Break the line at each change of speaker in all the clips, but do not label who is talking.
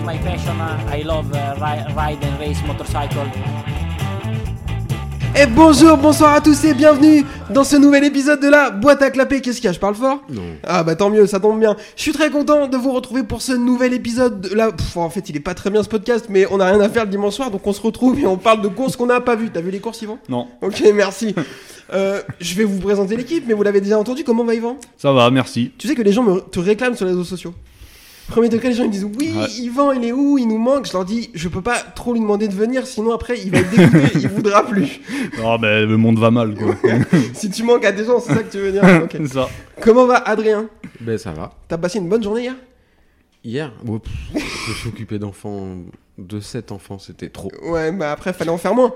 is my passion. Uh, I love uh, ri- ride and race motorcycle.
Et bonjour, bonsoir à tous et bienvenue dans ce nouvel épisode de la boîte à clapper. Qu'est-ce qu'il y a Je parle fort?
Non.
Ah bah tant mieux, ça tombe bien. Je suis très content de vous retrouver pour ce nouvel épisode. De la... Pff, en fait, il est pas très bien ce podcast, mais on a rien à faire le dimanche soir, donc on se retrouve et on parle de courses qu'on n'a pas vues. T'as vu les courses, Yvan?
Non,
Ok, merci. Euh, je vais vous présenter l'équipe, mais vous l'avez déjà entendu. Comment va Yvan?
Ça va, merci.
Tu sais que les gens me, te réclament sur les réseaux sociaux. Premier degré, les gens ils disent oui,
Ouais.
Yvan il est où? Il nous manque. Je leur dis je peux pas trop lui demander de venir, sinon après il va être dégoûté, il voudra plus.
Ah ben le monde va mal quoi.
Si tu manques à des gens, c'est ça que tu veux dire Ok.
C'est ça.
Comment va Adrien?
Ben ça va.
T'as passé une bonne journée hier?
Hier, pff, je me suis occupé d'enfants, de 7 enfants, c'était trop.
Ouais, bah après fallait en faire moins.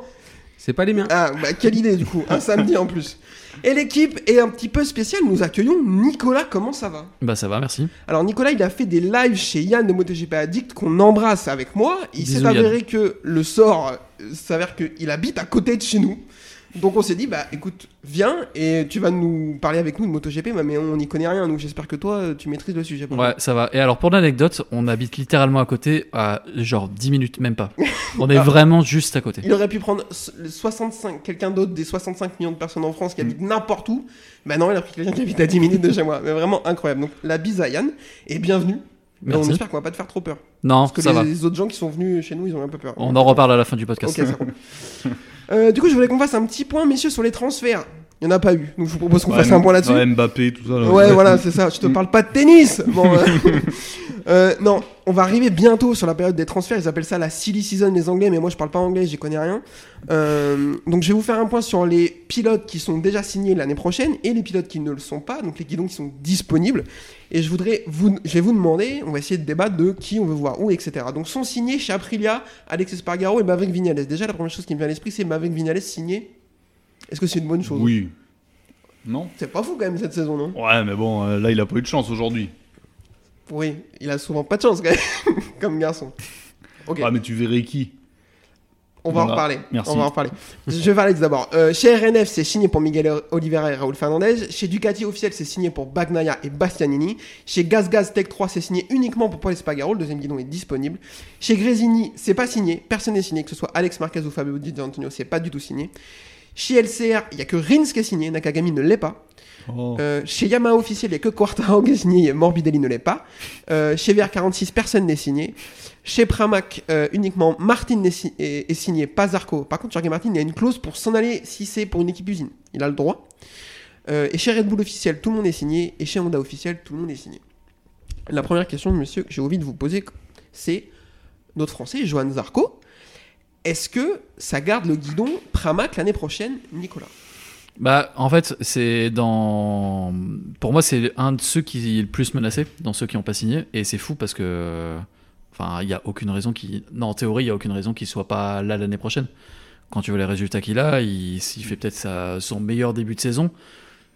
C'est pas les miens.
Ah, bah quelle idée du coup, un samedi en plus. Et l'équipe est un petit peu spéciale, nous accueillons Nicolas, comment ça va?
Bah ça va, merci.
Alors Nicolas, il a fait des lives chez Yann de MotoGP Addict qu'on embrasse avec moi. Il s'est avéré que le sort euh, s'avère qu'il habite à côté de chez nous. Donc on s'est dit, bah écoute, viens et tu vas nous parler avec nous de MotoGP, bah, mais on n'y connaît rien, donc j'espère que toi, tu maîtrises le sujet. pour
Ouais, ça va. Et alors pour l'anecdote, on habite littéralement à côté, à genre 10 minutes, même pas. On est
Ah.
vraiment juste à côté.
Il aurait pu prendre s- le 65, quelqu'un d'autre des 65 millions de personnes en France qui
Mm.
habitent n'importe où. Bah non, il a pris quelqu'un qui habite à 10 minutes de chez moi. Mais vraiment incroyable. Donc la bise à Yann et bienvenue. Mais on
Merci.
espère qu'on va pas te faire trop peur.
Non,
Parce que
ça va.
les autres gens qui sont venus chez nous, ils ont un peu peur.
On en reparle à la fin du podcast.
Ok. Euh, du coup, je voulais qu'on fasse un petit point, messieurs, sur les transferts. Il n'y en a pas eu. Donc je vous propose qu'on
Ouais,
fasse un point là-dessus.
ouais, Mbappé, tout ça. là.
Ouais, voilà, c'est ça. Je te parle pas de tennis. Bon, euh, euh, non, on va arriver bientôt sur la période des transferts. Ils appellent ça la silly season, les Anglais, mais moi je parle pas anglais, j'y connais rien. Euh, donc je vais vous faire un point sur les pilotes qui sont déjà signés l'année prochaine et les pilotes qui ne le sont pas, donc les guidons qui sont disponibles. Et je voudrais vous, je vais vous demander, on va essayer de débattre de qui on veut voir où, etc. Donc sont signés chez Aprilia, Alex Espargaro et Maverick Vignales. Déjà, la première chose qui me vient à l'esprit, c'est Maverick Vignales signé. Est-ce que c'est une bonne chose
Oui. Non
C'est pas fou quand même cette saison, non
Ouais, mais bon, euh, là il a pas eu de chance aujourd'hui.
Oui, il a souvent pas de chance quand même, comme garçon. Ok,
Ah, mais tu verrais qui
on va en
voilà.
reparler.
Merci.
On va en reparler. Je vais parler d'abord. Euh, chez RNF, c'est signé pour Miguel Oliveira et Raúl Fernandez. Chez Ducati officiel, c'est signé pour Bagnaia et Bastianini. Chez Gaz Gaz Tech 3, c'est signé uniquement pour Paul Espargaro. Le deuxième guidon est disponible. Chez Grésini, c'est pas signé. Personne n'est signé, que ce soit Alex Marquez ou Fabio Di Antonio, c'est pas du tout signé. Chez LCR, il y a que Rins qui est signé. Nakagami ne l'est pas.
Oh.
Euh, chez Yamaha officiel, il n'y a que Quartaro qui est signé, Morbidelli ne l'est pas. Euh, chez VR46, personne n'est signé. Chez Pramac, euh, uniquement Martin si- est, est signé, pas Zarco. Par contre, Jorge Martin, il y a une clause pour s'en aller si c'est pour une équipe usine. Il a le droit. Et chez Red Bull officiel, tout le monde est signé. Et chez Honda officiel, tout le monde est signé. La première question, monsieur, que j'ai envie de vous poser, c'est notre Français, Johan Zarco. Est-ce que ça garde le guidon Pramac l'année prochaine, Nicolas?
Bah en fait, c'est dans. Pour moi, c'est un de ceux qui est le plus menacé, dans ceux qui n'ont pas signé. Et c'est fou parce que. Enfin, il n'y a aucune raison qui. Non, en théorie, il n'y a aucune raison qu'il soit pas là l'année prochaine. Quand tu vois les résultats qu'il a, il, fait peut-être sa- son meilleur début de saison.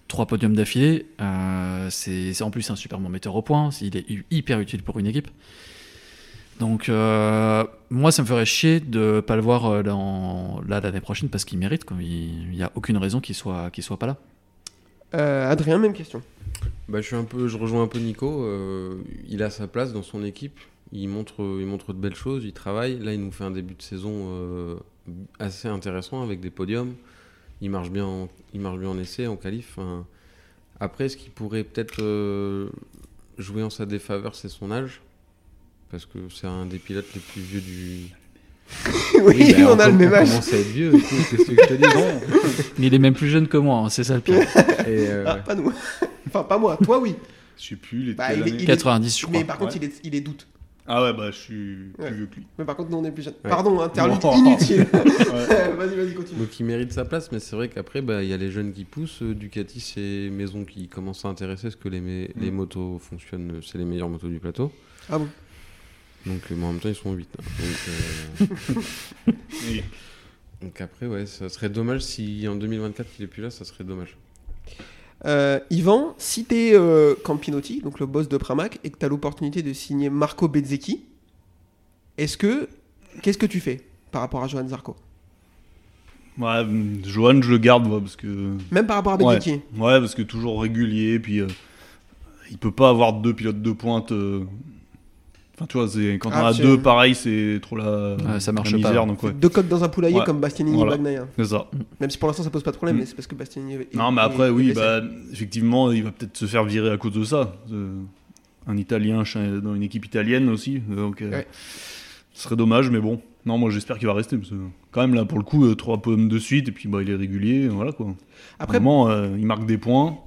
Trois podiums d'affilée. Euh, c'est en plus un super bon metteur au point. Il est hy- hyper utile pour une équipe. Donc, euh, moi, ça me ferait chier de pas le voir euh, dans- là l'année prochaine parce qu'il mérite. quoi. Il n'y a aucune raison qu'il soit, qu'il soit pas là.
Euh, Adrien, même question.
Bah, je suis un peu, je rejoins un peu Nico. euh, il a sa place dans son équipe. Il montre, il montre de belles choses. Il travaille. Là, il nous fait un début de saison euh, assez intéressant avec des podiums. Il marche bien, en, il marche bien en essai, en qualif. enfin. Après, ce qui pourrait peut-être euh, jouer en sa défaveur, c'est son âge, parce que c'est un des pilotes les plus vieux du.
oui,
bah,
on a le même âge.
commence à être vieux. écoute, Qu'est-ce que je te dis? Non
Mais il est même plus jeune que moi, hein, c'est ça le pire.
Et, euh,
Ah, pas nous. enfin, pas moi. Toi, oui.
Je sais plus, il
Bah,
quelle
il est-
année?
il est-
90, je crois.
Mais par contre,
Ouais.
il est, il est doute.
Ah ouais, bah je suis plus
Ouais.
vieux que lui.
Mais par contre, nous, on est plus jeunes.
Ouais.
Pardon, interlude
Oh.
inutile. Vas-y, vas-y, continue.
Donc il mérite sa place, mais c'est vrai qu'après, bah, il y a les jeunes qui poussent. Euh, Ducati, c'est Maison qui commence à intéresser, parce que les, mé- les motos fonctionnent, c'est les meilleures motos du plateau.
Ah bon?
Donc euh, mais en même temps, ils sont 8. Donc, euh,
Oui.
donc après, ouais, ça serait dommage si en 2024 il est plus là, ça serait dommage.
Euh, Yvan, si t'es euh, Campinotti, donc le boss de Pramac, et que t'as l'opportunité de signer Marco Bezzecchi, est-ce que. Qu'est-ce que tu fais par rapport à Johan Zarco?
Ouais, Johan, je le garde, moi, parce que.
Même par rapport à
Ouais.
Bezzecchi?
Ouais, parce que toujours régulier, puis euh, il peut pas avoir deux pilotes de pointe. Enfin, tu vois, c'est- quand on
Ah,
a
tu-
deux, pareil, c'est trop la,
Ouais, ça
la
marche pas.
misère. Donc, ouais.
Deux coques dans un poulailler
Ouais.
comme Bastianini
Voilà.
et Bagnaia.
C'est ça.
Même si pour l'instant ça pose pas de problème,
Mm.
mais c'est parce que Bastianini. est-
Non, mais après,
est
oui, bah, effectivement, il va peut-être se faire virer à cause de ça. Un Italien dans une équipe italienne aussi. Donc, euh,
Ouais.
ce serait dommage, mais bon. Non, moi j'espère qu'il va rester. Parce que, quand même, là, pour le coup, euh, trois pommes de suite, et puis bah, il est régulier. Voilà quoi.
Après,
Vraiment, euh, il marque des points.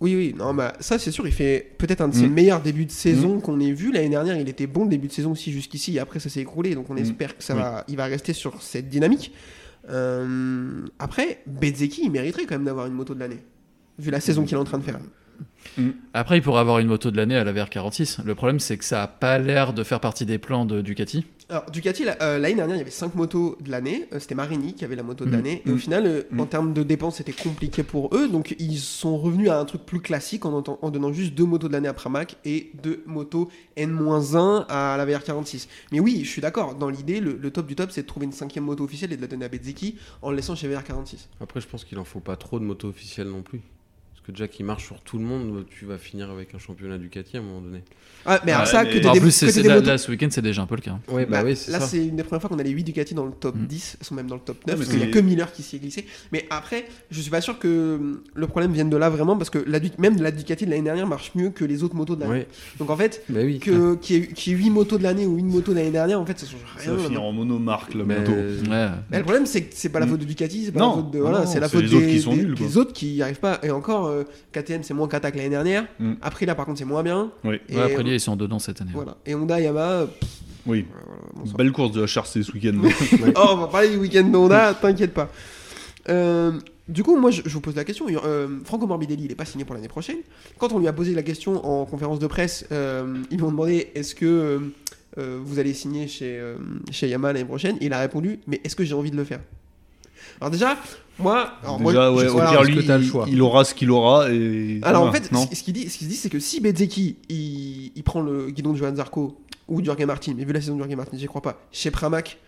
Oui, oui, non, bah, ça c'est sûr, il fait peut-être un de ses
Mm.
meilleurs débuts de saison qu'on ait vu. L'année dernière, il était bon le début de saison aussi jusqu'ici, et après ça s'est écroulé, donc on
Mm.
espère que ça
Oui.
va, il va rester sur cette dynamique. Euh, après, Bezeki, il mériterait quand même d'avoir une moto de l'année, vu la saison qu'il est en train de faire.
Après, il pourrait avoir une moto de l'année à la VR46. Le problème, c'est que ça a pas l'air de faire partie des plans de Ducati.
Alors, Ducati, la- euh, l'année dernière, il y avait 5 motos de l'année. Euh, C'était Marini qui avait la moto de
Mm.
l'année. Et au
Mm.
final, euh,
Mm.
en termes de dépenses, c'était compliqué pour eux. Donc, ils sont revenus à un truc plus classique en, donnant juste deux motos de l'année à Pramac et deux motos N-1 à la VR46. Mais oui, je suis d'accord. Dans l'idée, le, le top du top, c'est de trouver une cinquième moto officielle et de la donner à Bezzeki en le laissant chez VR46.
Après, je pense qu'il en faut pas trop de motos officielles non plus. Que déjà qu'il marche sur tout le monde, tu vas finir avec un championnat Ducati à un moment donné.
Ah, mais alors
Ouais,
ça,
mais-
que t'aies
En
des,
plus,
que des
là, ce week-end, c'est déjà un peu le cas.
Ouais, bah,
Bah,
oui,
là,
ça.
c'est une des premières fois qu'on a les 8 Ducati dans le top
Mm.
10. Elles sont même dans le top 9.
Ouais, mais
parce qu'il n'y a
c'est-
que Miller qui s'y est glissé. Mais après, je suis pas sûr que hum, le problème vienne de là vraiment. Parce que la, Du- même la Ducati de l'année dernière marche mieux que les autres motos de l'année.
Ouais,
Donc en fait,
bah oui.
que- qu'il y y ait 8 motos de l'année ou une moto de l'année dernière, en fait, ça change
Ça
rien.
va finir en monomarque là
Mais-
bientôt.
Ouais.
Mais le problème, c'est que c'est pas la
Mm.
faute de Ducati, c'est pas la faute de. Voilà, c'est la faute
les
des,
autres qui sont
des-
nuls, quoi.
des autres qui n'y arrivent pas. Et encore, euh, KTM, c'est moins qu'attaque l'année dernière.
Mm.
Après, là, par contre, c'est moins bien.
Oui,
Et,
Ouais, après, lui, ils sont dedans cette année.
voilà. Et Honda, Yamaha. pff,
oui.
voilà.
Belle course de HRC ce week-end.
Oh, on va parler du week-end d'Honda, t'inquiète pas. Euh, du coup, moi, je, je vous pose la question. Euh, Franco Morbidelli, il n'est pas signé pour l'année prochaine. Quand on lui a posé la question en conférence de presse, euh, ils lui ont demandé est-ce que euh, euh, vous allez signer chez, euh, chez Yamaha l'année prochaine? Il a répondu mais est-ce que j'ai envie de le faire? Alors, déjà, moi. Alors, moi,
Déjà,
je-
ouais, au pire, lui,
que t'as le
il,
choix
il aura ce qu'il aura. Et...
alors en fait,
non
ce qu'il dit, ce qu'il se dit, c'est que si Bezzeki il, il prend le guidon de Johan Zarco ou Jorge Martin, mais vu la saison de Jorge Martin, j'y crois pas, chez Pramac,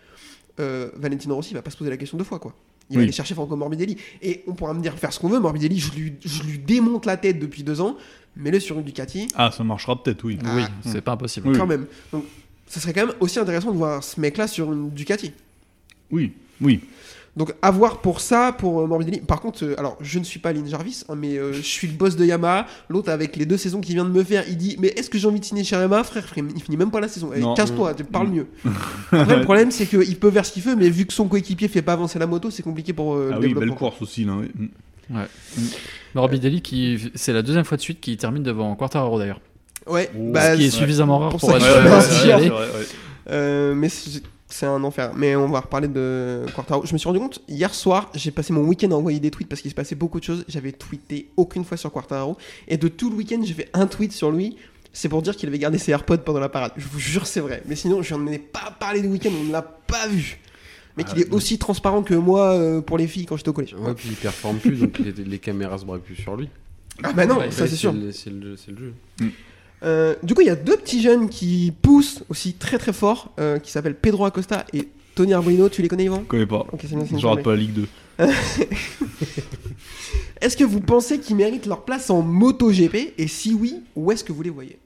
euh, Valentino Rossi il va pas se poser la question deux fois quoi. Il va
Oui.
aller chercher Franco Morbidelli. Et on pourra me dire faire ce qu'on veut, Morbidelli, je lui, je lui démonte la tête depuis deux ans, mais le sur une Ducati,
Ah, ça marchera peut-être, oui.
Oui,
Ah.
c'est pas impossible.
Oui.
quand même. Donc ça serait quand même aussi intéressant de voir ce mec là sur une Ducati.
Oui, oui.
Donc à voir pour ça, pour euh, Morbidelli. Par contre, euh, alors je ne suis pas Lynn Jarvis, hein, mais euh, je suis le boss de Yamaha. L'autre avec les deux saisons qu'il vient de me faire, il dit mais est-ce que j'ai envie de signer chez Yamaha, frère, frère Il finit même pas la saison. Eh. Casse-toi, tu parles mieux. Après le problème c'est qu'il peut faire ce qu'il veut, mais vu que son coéquipier fait pas avancer la moto, c'est compliqué pour euh,
Ah
le
oui, belle course aussi, là. oui. Mm.
Morbidelli, qui, c'est la deuxième fois de suite qu'il termine devant Quartararo d'ailleurs.
Ouais,
Oh.
bah,
Ce qui est suffisamment rare
pour
pour,
ça
être
Ouais, ouais, ouais,
aller.
Euh, mais c'est un enfer. Mais on va reparler de Quartaro. Je me suis rendu compte hier soir, j'ai passé mon week-end à envoyer des tweets parce qu'il se passait beaucoup de choses. J'avais tweeté aucune fois sur Quartaro. Et de tout le week-end, j'ai fait un tweet sur lui. C'est pour dire qu'il avait gardé ses AirPods pendant la parade. Je vous jure, c'est vrai. Mais sinon, je n'en ai pas parlé du week-end, on ne l'a pas vu. Mais qu'il
Ah,
est aussi transparent que moi euh, pour les filles quand j'étais au collège.
Ouais, puis il performe plus, donc les, les caméras se braquent plus sur lui.
Ah bah non,
Ouais,
ça c'est sûr.
C'est le, c'est le jeu.
Euh, du coup, il y a deux petits jeunes qui poussent aussi très très fort, euh, qui s'appellent Pedro Acosta et Tony Arbolino. Tu les connais, Yvan
Je connais pas.
Ok, c'est bien, c'est
Je rate
journée.
pas la Ligue 2.
Est-ce que vous pensez qu'ils méritent leur place en MotoGP Et si oui, où est-ce que vous les voyez?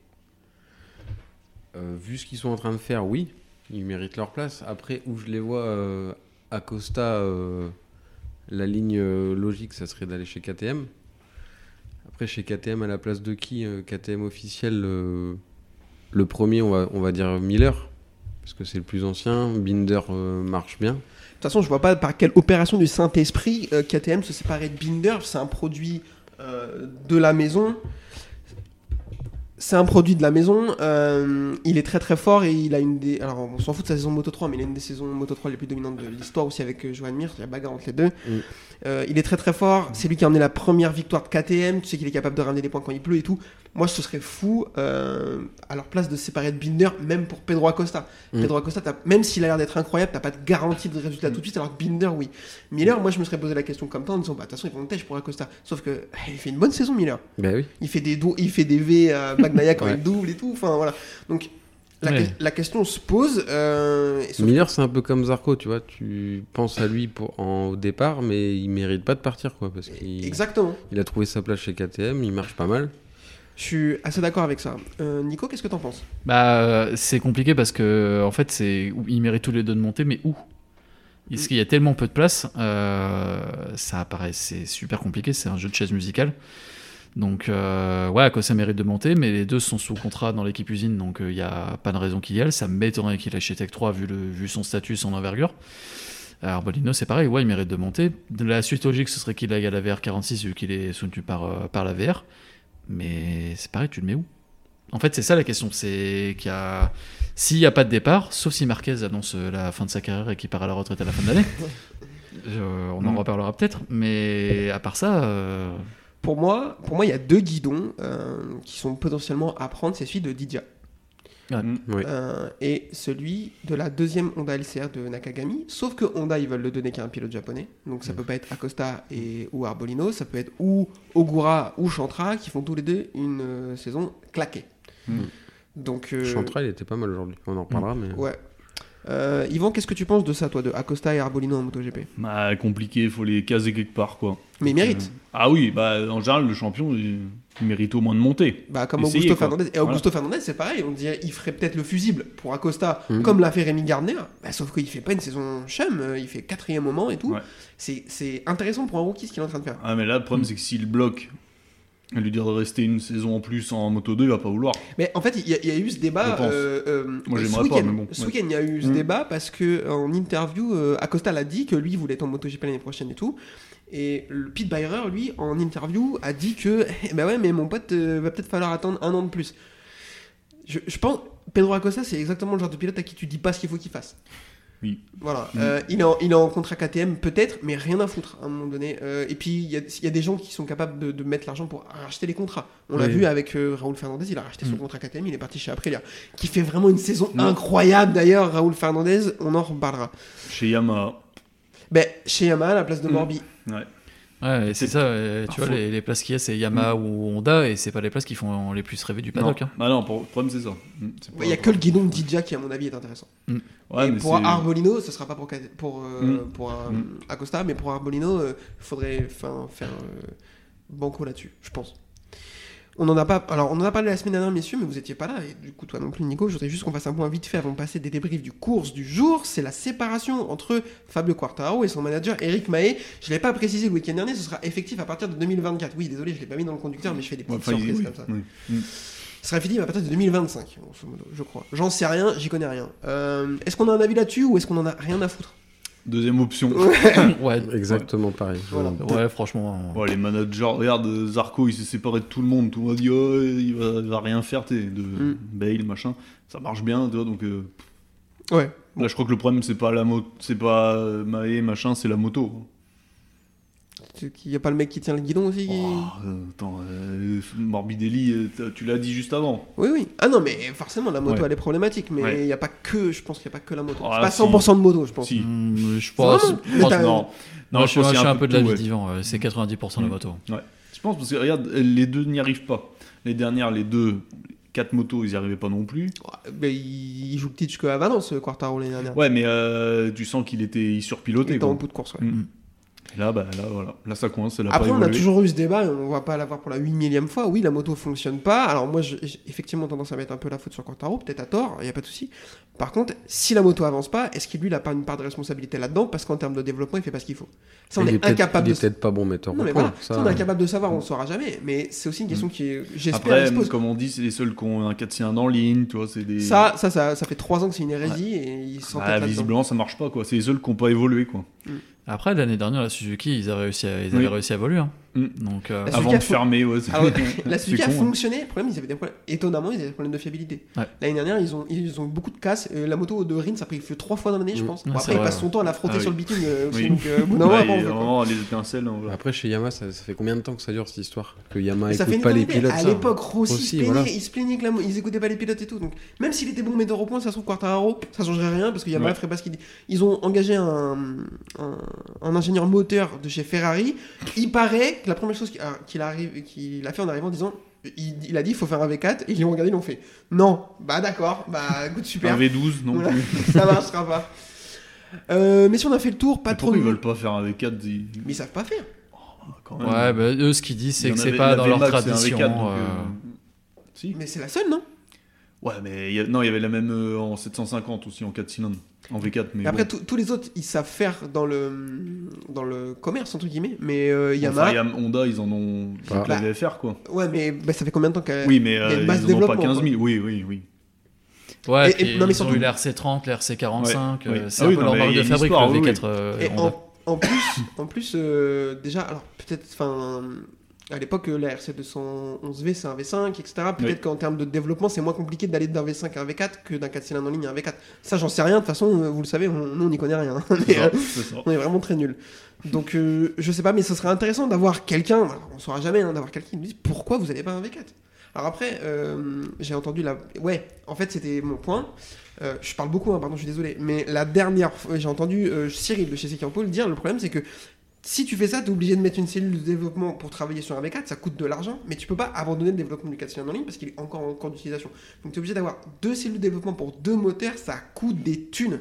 Euh, vu ce qu'ils sont en train de faire, oui, ils méritent leur place. Après, où je les vois, euh, Acosta, euh, la ligne euh, logique, ça serait d'aller chez KTM. Après, chez KTM, à la place de qui euh, KTM officiel, le premier, on va, dire Miller, parce que c'est le plus ancien. Binder euh, marche bien.
De toute façon, je vois pas par quelle opération du Saint-Esprit euh, KTM se séparer de Binder. C'est un produit de la maison. C'est un produit de la maison. euh, il est très très fort et il a une des. Alors, on s'en fout de sa saison Moto 3, mais il a une des saisons Moto 3 les plus dominantes de l'histoire aussi avec euh, Johan Mir. Il y a bagarre entre les deux.
Mm.
Euh, il est très très fort. C'est lui qui a emmené la première victoire de KTM. Tu sais qu'il est capable de ramener des points quand il pleut et tout. Moi, ce serait fou euh, à leur place de se séparer de Binder, même pour Pedro Acosta.
Mm.
Pedro Acosta, même s'il a l'air d'être incroyable, t'as pas de garantie de résultat tout de suite, alors que Binder, oui. Miller, moi, je me serais posé la question comme toi en disant, bah, de toute façon, ils vont têche pour Acosta. Sauf que eh, il fait une bonne saison, Miller.
Ben oui.
Il fait des, il fait des V à Bagnaia quand
Ouais.
il double et tout. Enfin, voilà. Donc, la,
Ouais.
que- la question se pose. euh,
Miller, c'est un peu comme Zarco, tu vois. Tu penses à lui pour, en, au départ, mais il mérite pas de partir, quoi, parce qu'il
Exactement.
il a trouvé sa place chez KTM, il marche pas mal.
Je suis assez d'accord avec ça. Euh, Nico, qu'est-ce que t'en penses?
Bah, c'est compliqué parce que en fait, c'est ils méritent tous les deux de monter, mais où? Parce qu'il y a tellement peu de place, euh, ça apparaît, c'est super compliqué. C'est un jeu de chaise musicale. Donc, euh, ouais, Akosa mérite de monter, mais les deux sont sous contrat dans l'équipe usine, donc il n'y a pas de raison qu'il y aille. Ça m'étonnerait qu'il aille chez Tech 3 vu, le, vu son statut, son envergure. Alors, Bolino, c'est pareil, ouais, il mérite de monter. La suite logique, ce serait qu'il aille à la VR46 vu qu'il est soutenu par, euh, par la VR. Mais c'est pareil, tu le mets où? En fait, c'est ça la question. C'est qu'il y a. S'il n'y a pas de départ, sauf si Marquez annonce euh, la fin de sa carrière et qu'il part à la retraite à la fin de l'année, euh, on en
Mm.
reparlera peut-être. Mais à part ça, euh,
Pour moi, pour moi, il y a deux guidons euh, qui sont potentiellement à prendre. C'est celui de Didia
Oui.
euh, et celui de la deuxième Honda LCR de Nakagami. Sauf que Honda, ils veulent le donner qu'à un pilote japonais. Donc ça peut pas être Acosta et ou Arbolino, ça peut être ou Ogura ou Chantra qui font tous les deux une euh, saison claquée.
Mm.
Donc euh,
Chantra, il était pas mal aujourd'hui. On en reparlera, mais.
ouais. Euh, Yvan, qu'est-ce que tu penses de ça, toi, de Acosta et Arbolino en MotoGP?
Bah, compliqué, il faut les caser quelque part, quoi.
Mais ils méritent.
euh, Ah oui, bah, en général, le champion, il, il mérite au moins de monter.
Bah, comme
Essayez,
Augusto
quoi.
Fernandez. Et Augusto Fernandez, c'est pareil. On dirait il ferait peut-être le fusible pour Acosta,
Mhm.
comme l'a fait Rémi Gardner. Bah, sauf qu'il fait pas une saison chum. euh, Il fait quatrième moment et tout.
Ouais.
C'est c'est intéressant pour un rookie ce qu'il est en train de faire.
Ah, mais là, le
Mm.
problème, c'est que s'il bloque, à lui dire de rester une saison en plus en Moto 2, il va pas vouloir.
Mais en fait, il y, a- il y a eu ce débat. Euh, euh,
Moi, j'aimerais pas, mais bon,
Ce
ouais.
week-end, il y a eu ce
Mhm.
débat parce que en interview, euh, Acosta l'a dit que lui voulait être en MotoGP l'année prochaine et tout. Et le Pete Byrer, lui, en interview, a dit que, eh ben ouais, mais mon pote, euh, va peut-être falloir attendre un an de plus. Je, je pense, Pedro Acosta, c'est exactement le genre de pilote à qui tu dis pas ce qu'il faut qu'il fasse.
Oui.
Voilà. Euh, il, est en, il est en contrat KTM, peut-être, mais rien à foutre à un moment donné. Euh, et puis, il y a, il y a des gens qui sont capables de, de mettre l'argent pour racheter les contrats. On l'a vu avec euh, Raoul Fernandez, il a racheté son
Mhm.
contrat KTM, il est parti chez Aprilia. Qui fait vraiment une saison
Non.
incroyable d'ailleurs, Raoul Fernandez, on en reparlera.
Chez Yamaha.
Ben, chez Yamaha, à la place de
Mhm.
Morbi.
Ouais.
ouais, c'est ça. euh, tu vois, les, les places qu'il y a, c'est Yamaha ou Honda, et c'est pas les places qui font les plus rêver du
Non.
paddock. hein.
Bah non, pour- le problème, c'est ça. Mm,
Il
pas-
n'y a que le guidon de Didja qui, à mon avis, est intéressant.
Ouais,
et
mais
pour Arbolino, ce sera pas pour, pour, euh,
Mm.
pour euh,
Mm.
Acosta, mais pour Arbolino, il faudrait faire euh, banco là-dessus, je pense. On en a pas. Alors, on en a parlé la semaine dernière, messieurs, mais vous étiez pas là. Et du coup, toi non plus, Nico. Je voudrais juste qu'on fasse un point vite fait avant de passer des débriefs du course du jour. C'est la séparation entre Fabio Quartararo et son manager Eric Mahé. Je l'ai pas précisé le week-end dernier. Ce sera effectif à partir de 2024. Oui, désolé, je l'ai pas mis dans le conducteur, mais je fais des
Ouais,
petites
il-
surprises
oui,
comme ça.
oui.
Ce sera effectif à partir de 2025, grosso modo, je crois. J'en sais rien, j'y connais rien. Euh, est-ce qu'on a un avis là-dessus ou est-ce qu'on en a rien à foutre?
Deuxième option.
ouais,
Exactement pareil.
Voilà.
ouais, franchement.
Ouais, les managers, regarde, Zarco, il s'est séparé de tout le monde. Tout le monde a dit, oh, il va, il va rien faire, t'es de
Mm.
Bale, machin. Ça marche bien, tu vois, donc. euh,
Ouais.
Là, je crois que le problème, c'est pas la moto, c'est pas Maé, machin, c'est la moto.
Il n'y a pas le mec qui tient le guidon aussi qui-
Oh, euh, attends, euh, Morbidelli, euh, tu l'as dit juste avant.
Oui, oui. Ah non, mais forcément, la moto,
Ouais.
elle est problématique. Mais il
Ouais.
n'y a pas que, je pense qu'il n'y a pas que la moto.
Ah,
c'est pas
si.
100% de moto, je pense.
Si.
Hmm, je pense. Je
Non,
non,
non,
je suis,
pense
je un peu de la vie
ouais.
d'Ivan, c'est 90% la
Mm.
moto.
Je pense parce que regarde, les deux n'y arrivent pas. Les dernières, les deux, quatre motos, ils n'y arrivaient pas non plus.
Ouais, Mais il, joue petit jusqu'à Valence, Quartaro, l'année dernière.
Ouais, mais euh, tu sens qu'il était il
il
surpiloté.
était en bout de course, ouais.
Mm. Et là, bah, là, voilà. Là, ça coince.
Après, on a toujours eu ce débat, et on va pas l'avoir pour la 8 millième fois. Oui, la moto fonctionne pas. Alors, moi, j'ai j'ai effectivement tendance à mettre un peu la faute sur Quartaro, peut-être à tort, il n'y a pas de souci. Par contre, si la moto avance pas, est-ce qu'il lui, il a pas une part de responsabilité là-dedans? Parce qu'en termes de développement, il fait pas ce qu'il faut. Ça, on
il
est, incapable
il
de
est peut-être pas bon metteur
Non,
au
mais
point.
voilà,
Ça,
ça, on est incapable de savoir, on ne le saura jamais. Mais c'est aussi une question qui, est- j'espère,
Après,
elle se pose.
comme on dit, c'est les seuls qui ont un 4 cylindres en ligne, tu vois, c'est des...
Ça, ça, ça, ça fait 3 ans que c'est une hérésie et ils
Ah, visiblement, ça marche pas, quoi. C'est les seuls qui n'ont pas évolué, quoi.
Après, l'année dernière, la Suzuki, ils avaient réussi à, ils avaient réussi à évoluer. hein.
Mm.
Donc, euh,
La
Avant
a
de fermer, ouais. c'est-
Alors, la Suzuki a
con, hein.
fonctionné. Le problème, ils avaient des problèmes. Étonnamment, ils avaient des problèmes de fiabilité.
Ouais.
L'année dernière, ils ont, ils ont eu beaucoup de casses. Euh, la moto de Rins a pris feu trois fois dans l'année, je
Mm.
pense.
Ouais,
Bon, après, il
vrai,
passe son temps à la frotter
Ah
sur
oui.
le bitume euh.
Oui.
Donc, euh,
Ouais, et
après, on
les étincelles, voilà.
Après, chez Yamaha, ça, ça fait combien de temps que ça dure cette histoire Que Yamaha écoute pas les pilotes
À l'époque, Rossi
Aussi,
se plaignait,
voilà.
il se plaignait que la mo- ils écoutaient pas les pilotes et tout. Donc, même s'il était bon metteur au point, ça se trouve Quartararo, ça changerait rien parce que Yamaha
Ouais.
ferait pas ce qu'il dit. Ils ont engagé un ingénieur moteur de chez Ferrari. Il paraît que la première chose qu'il a, qu'il arrive- qu'il a fait en arrivant en disant. Il, il a dit il faut faire un V4 et ils l'ont regardé ils l'ont fait non bah d'accord bah écoute super
Un V12, non
Voilà.
plus.
ça marchera pas euh, mais si on a fait le tour pas
Mais
trop
Pourquoi ils veulent pas faire un V4 ils-
mais ils savent pas faire
quand même.
Ouais, bah, eux, ce qu'ils disent, c'est que c'est pas dans leur tradition.
V4, donc,
euh,
euh, Si.
Mais c'est la seule, non?
Ouais, mais il y a- non, il y avait la même euh, en 750 aussi, en 4 cylindres. En V4, mais.
Après,
bon.
tous- les autres, ils savent faire dans le, dans le commerce, entre guillemets. Mais euh, Yamaha.
Enfin, Yam- Honda, ils en ont.
Bah.
Ils la VFR, quoi.
Ouais, mais bah, ça fait combien de temps qu'elle.
Oui, mais
il y a
euh,
une base
ils
de
en ont pas
développement,
15 000. Oui, oui, oui.
Ouais,
Et- et- non, mais
ils ont
surtout-
eu la RC30, la RC45,
Ouais,
euh,
oui.
c'est
Ah
un
oui,
peu
non,
leur marque de fabrique,
histoire,
le
oui,
V4. euh,
Et
Honda.
en, en plus, en plus euh, déjà, alors peut-être, enfin, à l'époque, euh, la RC211V c'est un V5, etc. Peut-être
Oui.
qu'en termes de développement, c'est moins compliqué d'aller d'un V5 à un V4 que d'un 4 cylindres en ligne à un V4. Ça, j'en sais rien. De toute façon, euh, vous le savez, on, nous, on n'y connaît rien. Mais,
ça,
euh,
c'est ça.
on est vraiment très nuls. Donc, euh, je sais pas, mais ce serait intéressant d'avoir quelqu'un, on saura jamais, hein, d'avoir quelqu'un qui nous dise pourquoi vous n'avez pas un V4. Alors après, euh, j'ai entendu la. Ouais, en fait, c'était mon point. Euh, je parle beaucoup, hein, pardon, je suis désolé. Mais la dernière fois, j'ai entendu euh, Cyril de chez le dire. Le problème, c'est que si tu fais ça, tu es obligé de mettre une cellule de développement pour travailler sur un V4, ça coûte de l'argent, mais tu peux pas abandonner le développement du 4 cylindres en ligne parce qu'il est encore en cours d'utilisation. Donc tu es obligé d'avoir deux cellules de développement pour deux moteurs, ça coûte des thunes.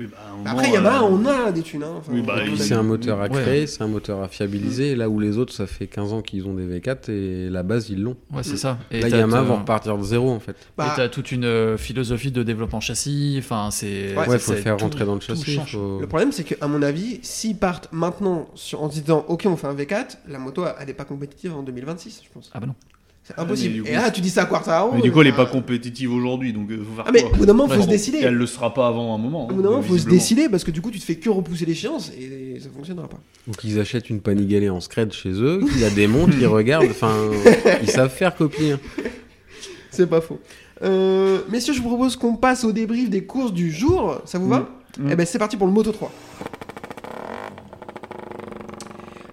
Oui, bah,
Après, Yamaha,
euh,
on a des thunes. Hein. Enfin,
Oui, bah,
c'est un moteur à
Ouais.
créer, c'est un moteur à fiabiliser. Là où les autres, ça fait 15 ans qu'ils ont des V4 et la base, ils l'ont.
Ouais, c'est ça. Et
Là, Yamaha va repartir de zéro en fait.
Bah,
Et t'as toute une euh, philosophie de développement châssis. Enfin, c'est.
Ouais,
Ouais,
c'est-
faut le faire
tout-
rentrer dans le châssis. faut-
Le problème, c'est qu'à mon avis, s'ils partent maintenant sur, en se disant Ok, on fait un V4, la moto, elle n'est pas compétitive en 2026, je pense.
Ah bah non.
C'est impossible.
coup-
Et là, tu dis ça à Quartaro.
Mais du coup, elle est pas
euh,
compétitive aujourd'hui, donc euh, faut faire
Ah, mais
quoi
au bout d'un moment, faut
Ouais.
se
Et
décider.
elle le sera pas avant un moment.
Au bout d'un moment,
hein,
faut se décider parce que du coup, tu te fais que repousser l'échéance et ça fonctionnera pas.
Ou qu'ils achètent une Panigale en scred chez eux, qu'ils la démontent, qu'ils regardent. Enfin, ils savent faire copier.
C'est pas faux. Euh, messieurs, je vous propose qu'on passe au débrief des courses du jour. Ça vous va
Mm.
Eh ben, c'est parti pour le Moto 3.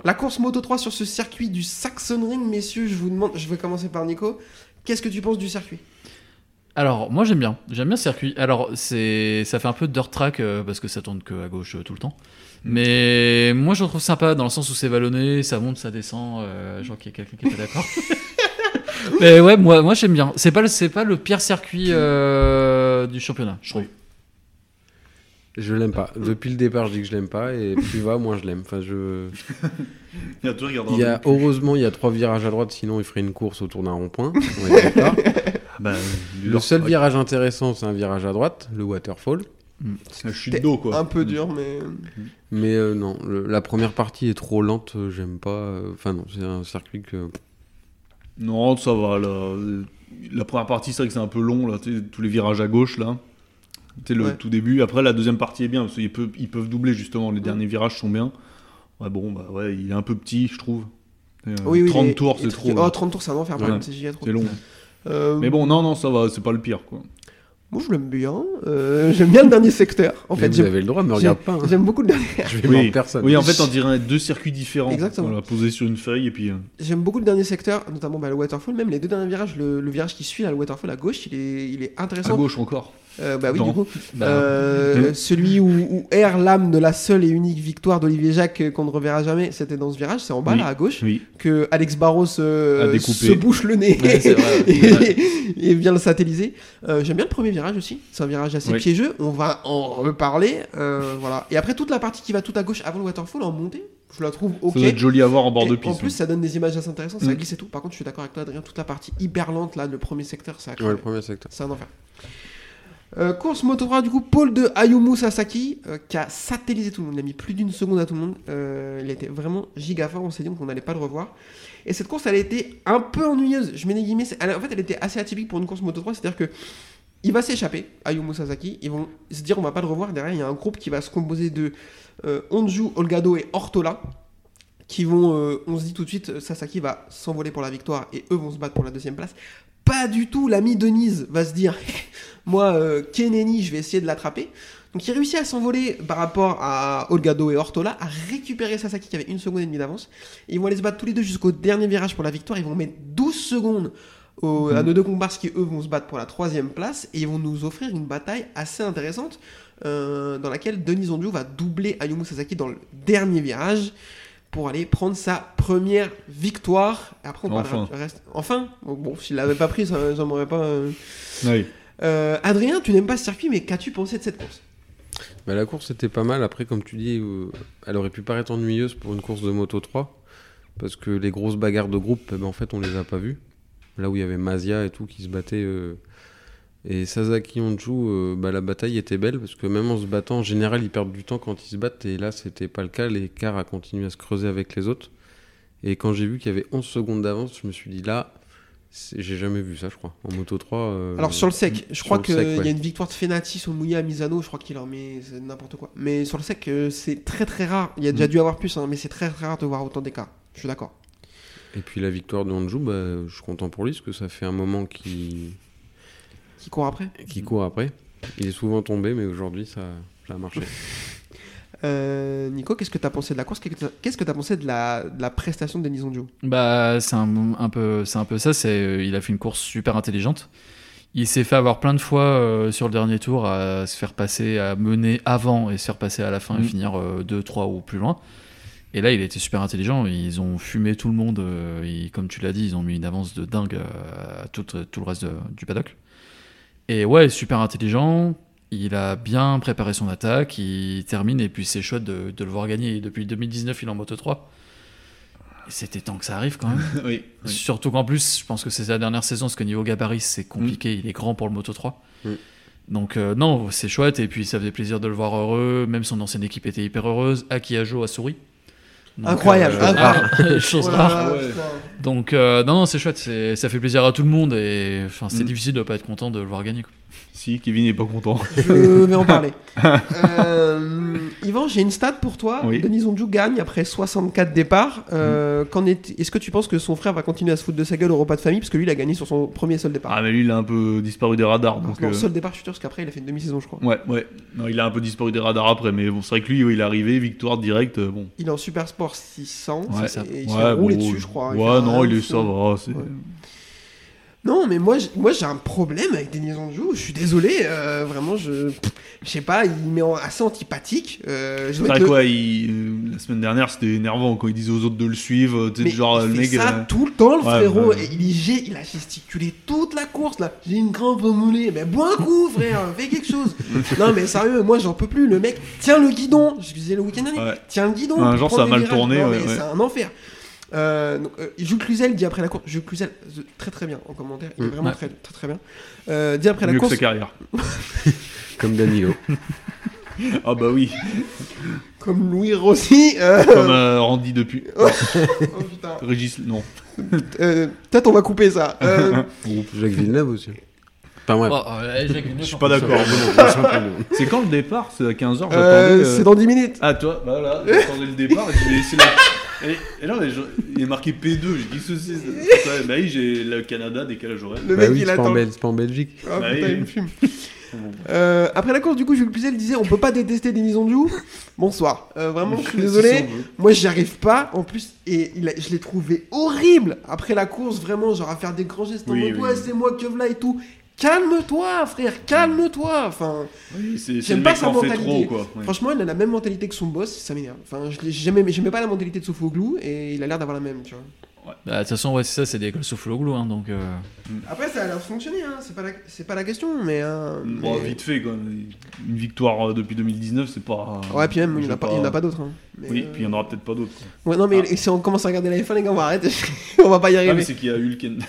La course Moto 3 sur ce circuit du Saxonring, messieurs, je vous demande, je vais commencer par Nico. Qu'est-ce que tu penses du circuit?
Alors, moi j'aime bien. J'aime bien ce circuit. Alors, c'est ça fait un peu dirt track euh, parce que ça tourne que à gauche euh, tout le temps.
Mm.
Mais moi je le trouve sympa dans le sens où c'est vallonné, ça monte, ça descend. Euh, je vois qu'il y a quelqu'un qui est pas d'accord. Mais ouais, moi, moi j'aime bien. C'est pas, le- c'est pas le pire circuit euh, du championnat, je trouve.
Je l'aime pas. Depuis le départ, je dis que je l'aime pas. Et plus va, moins je l'aime. Enfin, je...
Il y a
il y a, heureusement, il y a trois virages à droite, sinon il ferait une course autour d'un rond-point.
Ah bah,
Le seul
ouais.
virage intéressant, c'est un virage à droite, le waterfall.
La chute d'eau, quoi.
Un peu dur, mais.
Mais euh, non, le- la première partie est trop lente, euh, j'aime pas. euh, Enfin non, c'est un circuit que...
Non, ça va. Là. Euh, La première partie, c'est vrai que c'est un peu long, là, tous les virages à gauche, là. Tu le
Ouais.
tout début. Après, la deuxième partie est bien, parce qu'ils peuvent, ils peuvent doubler, justement. Les derniers virages sont bien. Ouais, bon, bah ouais, il est un peu petit, je trouve. Euh,
Oui, oui,
30
les-
tours, c'est trop.
Oh,
là.
30 tours, c'est un enfer,
Ouais.
C'est
long.
Euh,
Mais bon, non, non, ça va, c'est pas le pire, quoi.
Moi, je l'aime bien. Euh, j'aime bien le dernier secteur. En
Mais
fait,
vous avez le droit, me
j'ai-
regarde pas. hein.
j'aime beaucoup le dernier.
Je vais
Oui.
personne.
Oui, en fait, on dirait deux circuits différents.
Exactement.
Voilà, posés sur une feuille, et puis. euh,
J'aime beaucoup le dernier secteur, notamment bah, le waterfall, même les deux derniers virages. Le, le virage qui suit, là, le waterfall à gauche, il est, il est
à
intéressant.
gauche encore.
Euh, bah oui,
Non.
du coup.
Bah,
Euh, celui où, où erre l'âme de la seule et unique victoire d'Olivier Jacques qu'on ne reverra jamais, c'était dans ce virage, c'est en bas,
Oui.
là, à gauche,
Oui.
que Alex Barros euh, se bouche le nez
Ouais, c'est vrai,
et, et vient le satelliser. Euh, J'aime bien le premier virage aussi, c'est un virage assez
Oui.
piégeux, on va en reparler. euh, voilà. Et après, toute la partie qui va tout à gauche avant le waterfall en montée, je la trouve ok.
Ça doit être joli à voir en bord
Et
de
En
piste.
plus, ça donne des images assez intéressantes, ça
Mm.
glisse et tout. Par contre, je suis d'accord avec toi, Adrien, toute la partie hyper lente, là, le premier secteur, ça a
Ouais, le premier secteur.
C'est un enfer. Euh, course Moto 3, du coup, Paul de Ayumu Sasaki, euh, qui a satellisé tout le monde. Il a mis plus d'une seconde à tout le monde. Euh, il était vraiment giga fort. On s'est dit qu'on n'allait pas le revoir. Et cette course, elle a été un peu ennuyeuse. Je mets des guillemets. elle- en fait, elle était assez atypique pour une course Moto 3. C'est-à-dire que il va s'échapper, Ayumu Sasaki. Ils vont se dire on va pas le revoir. Derrière, il y a un groupe qui va se composer de euh, Onju, Olgado et Ortola. Qui vont, euh, on se dit tout de suite, Sasaki va s'envoler pour la victoire et eux vont se battre pour la deuxième place. Pas du tout, l'ami Denise va se dire moi, euh, Keneni, je vais essayer de l'attraper. Donc il réussit à s'envoler par rapport à Olgado et Ortola, à récupérer Sasaki qui avait une seconde et demie d'avance. Ils vont aller se battre tous les deux jusqu'au dernier virage pour la victoire. Ils vont mettre 12 secondes à nos deux comparses qui eux vont se battre pour la troisième place et ils vont nous offrir une bataille assez intéressante euh, dans laquelle Denis Ondio va doubler Ayumu Sasaki dans le dernier virage pour aller prendre sa première victoire. Et après on parlera
Enfin.
du reste. Enfin, bon, s'il l'avait pas pris, ça, ça m'aurait pas. euh,
Oui.
euh, Adrien, tu n'aimes pas ce circuit, mais qu'as-tu pensé de cette course?
Bah, la course était pas mal. Après, comme tu dis, euh, elle aurait pu paraître ennuyeuse pour une course de Moto 3. Parce que les grosses bagarres de groupe, ben, en fait, on les a pas vues. Là où il y avait Mazia et tout qui se battaient. euh, et Sasaki Honju, euh, bah, la bataille était belle parce que même en se battant, en général, ils perdent du temps quand ils se battent. Et là, c'était pas le cas. L'écart a continué à se creuser avec les autres. Et quand j'ai vu qu'il y avait 11 secondes d'avance, je me suis dit là, j'ai jamais vu ça, je crois. En Moto 3. euh,
Alors sur le sec, je
sur
crois qu'il y a une victoire de Fenati sur Mouya à Misano, je crois qu'il en met n'importe quoi. Mais sur le sec, c'est très très rare. Il y a déjà
Mm.
dû avoir plus, hein, mais c'est très très rare de voir autant d'écart. Je suis d'accord.
Et puis la victoire de Honju, bah, je suis content pour lui parce que ça fait un moment qu'il
Qui court après
qu'il court après. Il est souvent tombé, mais aujourd'hui, ça, ça a marché.
Euh, Nico, qu'est-ce que tu as pensé de la course? Qu'est-ce que tu as pensé de la, de la prestation de Denis Onjo
Bah, c'est un, un peu, c'est un peu ça. C'est, euh, il a fait une course super intelligente. Il s'est fait avoir plein de fois euh, sur le dernier tour à se faire passer, à mener avant et se faire passer à la fin et
Mm.
finir 2, 3 ou plus loin. Et là, il a été super intelligent. Ils ont fumé tout le monde. euh, comme tu l'as dit, ils ont mis une avance de dingue euh, à tout, tout le reste de- du paddock. Et ouais, super intelligent. Il a bien préparé son attaque. Il termine et puis c'est chouette de, de le voir gagner. Depuis 2019, il est en moto 3. C'était temps que ça arrive quand même.
oui. oui.
Surtout qu'en plus, je pense que c'est sa dernière saison, parce que niveau gabarit, c'est compliqué, il est grand pour le Moto 3.
Mm.
Donc euh, non, c'est chouette, et puis ça faisait plaisir de le voir heureux, même son ancienne équipe était hyper heureuse, Akiajo a souri. Donc,
Incroyable,
euh,
incroyable.
chose
Oh là
rare.
ouais.
Donc euh, non, non, c'est chouette, c'est- ça fait plaisir à tout le monde, et enfin, c'est
Mm.
difficile de pas être content de le voir gagner. quoi.
Si, Kevin n'est pas content.
Je vais en parler. Euh, Yvan, j'ai une stat pour toi.
Oui.
Denis Onju gagne après 64 départs. Euh, qu'en est- Est-ce que tu penses que son frère va continuer à se foutre de sa gueule au repas de famille Parce que lui, il a gagné sur son premier seul départ?
Ah, mais lui, il a un peu disparu des radars. Donc,
non,
euh,
seul départ, je suis sûr, parce qu'après, il a fait une demi-saison, je crois.
Ouais, ouais. Non, il a un peu disparu des radars après, mais bon, c'est vrai que lui, il est arrivé, victoire directe. euh, Bon.
Il est en Super Sport 600.
Ouais.
Et il
Ouais,
roulé
bon,
dessus, je crois. Il
Ouais, non, il est ça va.
Non, mais moi, j'ai un problème avec Denis Onju. Je suis désolé. euh, vraiment, je. Je sais pas, il m'est assez antipathique. Euh, je
C'est
dois le-
quoi, il- euh, la semaine dernière, c'était énervant quand il disait aux autres de le suivre. Tu sais, genre,
il
le
fait
mec.
ça
euh,
tout le temps, le
ouais,
frérot.
ouais.
Et il, gé- il a gesticulé toute la course là. J'ai une crampe au moulet. Mais bois un coup, frère. Fais quelque chose. non, mais sérieux, moi j'en peux plus. Le mec tient le guidon. Je disais le week-end dernier.
Ouais.
Tient le guidon.
Un genre, ça a mal tourné.
C'est un enfer. Euh, donc, euh, Jules Cluzel dit après la course. Jules Cluzel, euh, très très bien en commentaire. Il est
Mm.
vraiment
Ouais.
très, très très bien. Euh, dit après la
mieux
course.
que sa carrière.
Comme Danilo.
Ah bah oui,
Comme Louis Rossi. euh,
comme euh, Randy depuis.
oh putain.
Régis, non.
Euh, Peut-être on va couper ça. Euh,
Jacques Villeneuve aussi. Enfin bref.
Oh, euh, Jacques Villeneuve,
Je suis pas d'accord. C'est quand le départ? C'est à 15h,
euh,
j'attendais.
C'est dans 10 minutes.
Ah, toi, bah voilà, j'attendais le départ et tu laissé la. Et, et non, mais je- il est marqué P2, j'ai dit que c'est. ça. Bah oui, j'ai le Canada, décalage horaire.
Le
Bah
mec
oui,
il
c'est pas, en
attend.
Bel- c'est pas en Belgique.
Ah,
Bah
putain,
oui.
il me fume. Euh, après la course, du coup, Jules Cluzel disait on peut pas détester Denis Onju. Bonsoir. Euh, vraiment, je suis désolé. Moi, j'y arrive pas. En plus, et il a- je l'ai trouvé horrible après la course, vraiment, genre à faire des grands gestes en
Oui,
mode
oui.
ouais, c'est moi que là et tout. Calme-toi, frère, calme-toi. Enfin,
Oui,
J'aime pas sa mentalité.
trop, quoi. Ouais.
franchement, il a la même mentalité que son boss, ça m'énerve. Enfin, je l'ai- j'aimais pas la mentalité de Sofoglou et il a l'air d'avoir la même, tu vois.
Bah, De toute façon, ouais, c'est ça, c'est des écoles Soufouloglou, hein, donc. euh,
Après, ça a l'air de fonctionner, hein. c'est pas, la... c'est pas la question, mais. euh,
Bon,
mais-
vite fait, quoi. Une victoire euh, depuis 2019, c'est pas.
Ouais, puis même, il n'y en a pas, d'autres. hein.
Oui,
euh,
puis il y en aura peut-être pas d'autres.
Ouais, non, mais
Ah.
si on commence à regarder la F1, les gars, on va arrêter. on va pas y
Ah, mais
arriver.
c'est qu'il y a eu le Ken.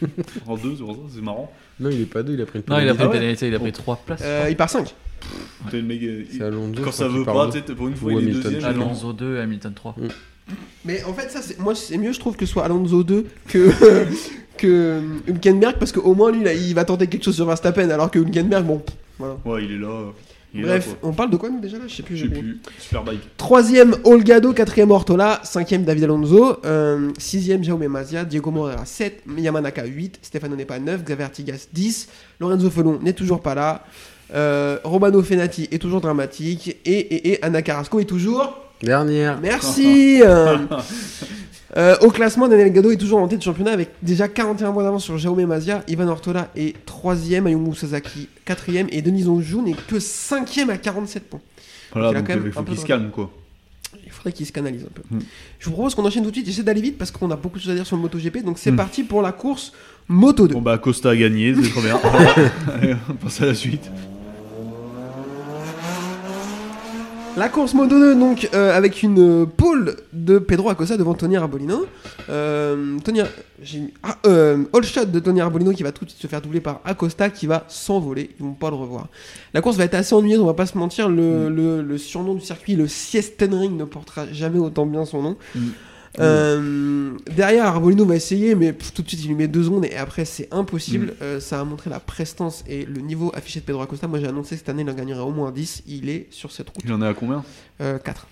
en deux, c'est marrant.
Non, il est pas deux, il a pris une
Non, il a pris
Ah
une
ouais
pénalité, il a pris 3 places.
Euh, il part 5.
T'as le mec, euh,
C'est Alonso.
Quand ça veut pas,
deux.
tu sais, pour une fois,
Ou
il est
Hamilton.
deuxième.
Alonso 2, Hamilton 3.
Mais en fait, ça, c'est... moi, c'est mieux, je trouve, que ce soit Alonso 2 que. que Hülkenberg, parce qu'au moins, lui, là, il va tenter quelque chose sur Verstappen, alors que Hülkenberg, bon. Voilà.
Ouais, il est là. Il
Bref,
là,
on parle de quoi, nous, déjà, là Je sais plus.
Je sais plus. Superbike.
Troisième, Olgado. Quatrième, Ortola. Cinquième, David Alonso. Euh, sixième, Jaume Mazia. Diego Moreira, 7. Yamanaka, 8. Stefano Nepa, 9. Xavier Artigas, 10. Lorenzo Felon n'est toujours pas là. Euh, Romano Fenati est toujours dramatique. Et, et, et Anna Carrasco est toujours.
Dernière.
Merci euh, Au classement, Daniel Gado est toujours en tête du championnat avec déjà 41 points d'avance sur Jaume Mazia. Ivan Ortola est 3ème, Ayumu Sasaki 4ème et Denis Onjou n'est que 5ème à 47 points.
Voilà,
Il
donc faut qu'il se calme, quoi.
Il faudrait qu'il se canalise un peu.
Mm.
Je vous propose qu'on enchaîne tout de suite. J'essaie d'aller vite parce qu'on a beaucoup de choses à dire sur le MotoGP. Donc c'est
Mm.
parti pour la course Moto 2.
Bon, bah, Costa a gagné, c'est trop bien. Allez, on passe à la suite.
La course Moto 2, donc, euh, avec une pole de Pedro Acosta devant Tony Arbolino. Euh, Tony, ah, euh, all shot de Tony Arbolino qui va tout de suite se faire doubler par Acosta qui va s'envoler. Ils vont pas le revoir. La course va être assez ennuyeuse, on va pas se mentir. Le, le- le surnom du circuit, le Siestenring, ne portera jamais autant bien son nom.
Mm.
Euh, derrière, Arbolino va essayer, mais pff, tout de suite il lui met deux secondes et après c'est impossible. Euh, ça a montré la prestance et le niveau affiché de Pedro Acosta. Moi j'ai annoncé que cette année il en gagnerait au moins 10. Il est sur cette route.
Il en est à combien?
4.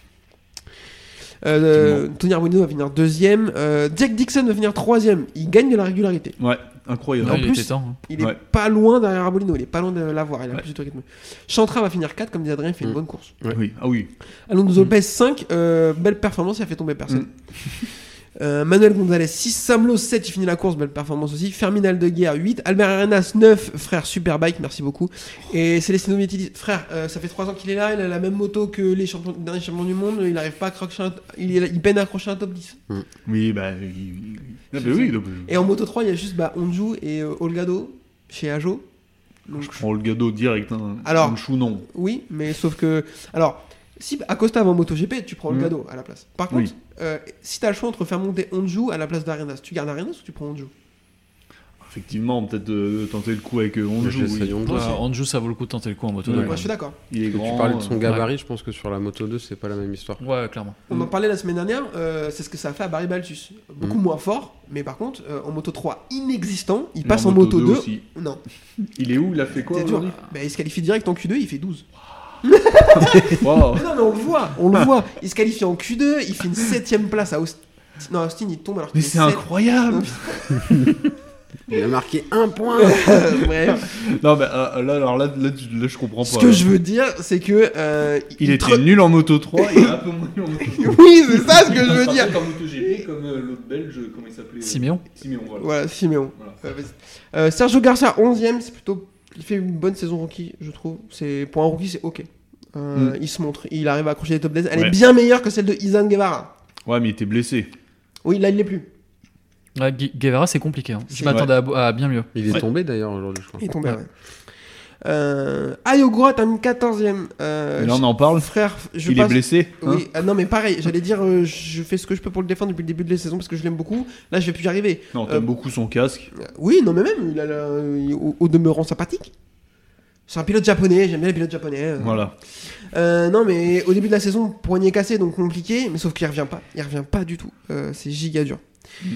Euh, Tony Arbolino va finir deuxième. Jack Dixon va finir troisième. Il gagne de la régularité.
Ouais, incroyable.
En
il
plus-
était temps. hein.
Il est
Ouais.
pas loin derrière Arbolino. Il est pas loin de l'avoir. Il a
Ouais.
plus de rythme. Chantra va finir 4 comme dit Adrien. Il fait une
Mm.
bonne course.
Oui, ah oui.
Alonso Lopez 5. euh, belle performance. Il a fait tomber personne. Euh, Manuel Gonzalez 6, Samlo 7, il finit la course, belle performance aussi. Ferminal de Guerre 8, Albert Arenas 9, frère Superbike, merci beaucoup. Et Celestino Vietti dit Frère, euh, ça fait 3 ans qu'il est là, il a la même moto que les champions, derniers champions du monde, il arrive pas à accrocher un, il, est- il peine à accrocher un top 10.
Oui, bah. il- il- Ah, bah oui, donc,
Et en moto 3, il y a juste bah, Onju et euh, Olgado chez Ajo. Donc,
je prends le gado direct. Hein.
Alors-
chou, non.
oui, mais sauf que. Alors, si Acosta va en MotoGP, tu prends
Mm.
Olgado à la place. Par contre,
Oui.
euh, si t'as le choix entre faire monter Onju à la place d'Arenas, tu gardes Arenas ou tu prends Onju
Effectivement, peut-être euh, tenter le coup avec euh, Onju.
laisse
oui.
Onju.
Ouais, ça vaut le coup de tenter le coup en moto
Ouais.
2.
Moi, je suis d'accord.
Il est
Tu
grand.
parlais de son
euh,
gabarit, je pense que sur la moto 2, c'est pas la même histoire.
Ouais, clairement.
On en parlait la semaine dernière, euh, c'est ce que ça a fait à Barry Baltus. Beaucoup
Mm.
moins fort, mais par contre, euh, en moto 3, inexistant, il
mais
passe en moto 2.
aussi.
Non,
Il est où Il a fait quoi aujourd'hui?
Bah, il se qualifie direct en Q2, il fait 12.
Wow.
Mais non, mais on le voit, on le voit. Il se qualifie en Q2, il fait une 7ème place à Austin. Non, Austin, il tombe alors qu'il
Mais
est
c'est incroyable
Il a marqué un point
Bref,
Non, mais euh, là, alors là, là, tu- là, je comprends pas.
ce que je veux dire, c'est que. euh,
Il était
tre-
nul en moto 3 et un peu moins nul en moto 2.
Oui, c'est ça ce que je veux dire.
Comme MotoGP, comme euh, l'autre belge, comment il s'appelait
Siméon
Siméon, voilà.
Voilà, Siméon.
Voilà.
Euh, vas-y. Euh, Sergio Garcia, 11ème, c'est plutôt. Il fait une bonne saison rookie, je trouve. C'est Pour un rookie, c'est ok. Euh,
Mm.
Il se montre, il arrive à accrocher les top 10. Elle est bien meilleure que celle de Izan Guevara.
Ouais, mais il était blessé.
Oui, là, il l'est plus.
Ouais, Guevara, c'est compliqué. hein. Je m'attendais à, à bien mieux.
Il est
Ouais.
tombé d'ailleurs aujourd'hui, je crois.
Il est tombé,
Ouais.
Euh, Ayogura termine 14ème. Euh,
là, on en parle.
Frère, je
il
passe-
est blessé. hein
Oui, ah non, mais pareil, j'allais dire, euh, je fais ce que je peux pour le défendre depuis le début de la saison parce que je l'aime beaucoup. Là, je vais plus y arriver.
non,
Euh,
t'aimes beaucoup son casque.
Euh, Oui, non, mais même, il a la- au, au demeurant sympathique. C'est un pilote japonais, j'aime bien les pilotes japonais. euh.
Voilà.
Euh, non, mais au début de la saison, poignet cassé, donc compliqué, mais sauf qu'il revient pas. Il revient pas du tout. Euh, c'est giga dur.
Mm.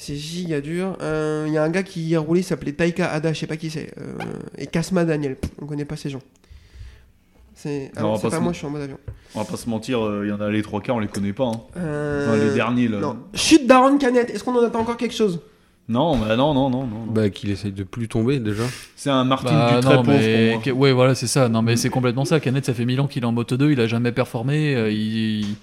C'est giga dur. Euh, Il y a un gars qui a roulé, il s'appelait Taika Ada, je sais pas qui c'est. Euh, et Kasma Daniel, on connaît pas ces gens. C'est ah
pas
moi, je suis en mode avion.
On va pas se mentir, euh, il y en a les trois quarts, on les connaît pas. Hein.
Euh,
Enfin, les derniers, là.
Non. Chute d'Aaron Canet, est-ce qu'on en attend encore quelque chose?
Non, bah non, non, non, non.
Bah, qu'il essaye de plus tomber déjà.
c'est un Martin
Bah,
du très
non,
pauvre
mais...
pour moi.
que- Ouais, voilà, c'est ça. Non, mais c'est complètement ça. Canet, ça fait 1000 ans qu'il est en moto 2, il a jamais performé. euh, il...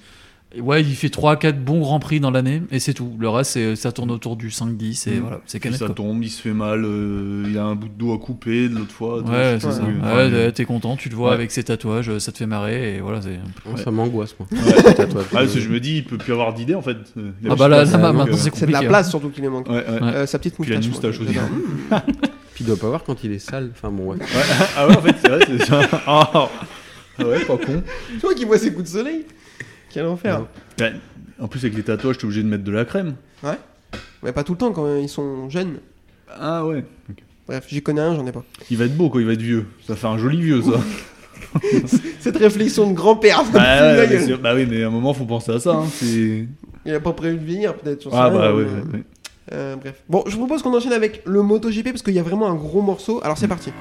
Ouais, il fait 3-4 bons grands prix dans l'année, et c'est tout. Le reste, c'est- ça tourne autour du 5-10, et
Mm.
voilà, c'est
Puis ça
quoi.
tombe, il se fait mal, euh, il a un bout de dos à couper de l'autre fois.
Ouais, c'est ça.
oui,
Ouais, t'es content, tu le vois
Ouais.
avec ses tatouages, ça te fait marrer, et voilà. c'est-
Oh, Ça m'angoisse, moi.
Ah, parce que je me dis, il peut plus avoir d'idées en fait. Euh, il
Ah bah là, là, maintenant,
euh,
c'est
C'est de la
compliqué.
place surtout qui lui manque.
Ouais, ouais.
Ouais.
Euh, sa petite
Puis la
moustache. moi,
moustache aussi.
j'adore.
Puis il doit pas voir quand il est sale. Enfin bon, ouais.
Ah ouais, en fait, c'est vrai, c'est ça. Ah Ah ouais, pas con.
Tu vois qu'il voit ses coups de soleil Quel enfer.
Non.
Ouais, En plus, avec les tatouages, t'es obligé de mettre de la crème.
Mais pas tout le temps quand ils sont jeunes.
Ah ouais.
Bref, j'y connais un, j'en ai pas.
Il va être beau quand il va être vieux. Ça fait un joli vieux, ça.
Cette réflexion de grand-père.
bah,
la
ouais, mais
gueule.
c'est- bah oui, mais à un moment, faut penser à ça. Hein. C'est...
Il a pas prévu de vieillir peut-être. j'en sais
Ah
rien,
bah
mais-
ouais, ouais, ouais.
Euh, bref. Bon, je vous propose qu'on enchaîne avec le MotoGP parce qu'il y a vraiment un gros morceau. Alors c'est parti.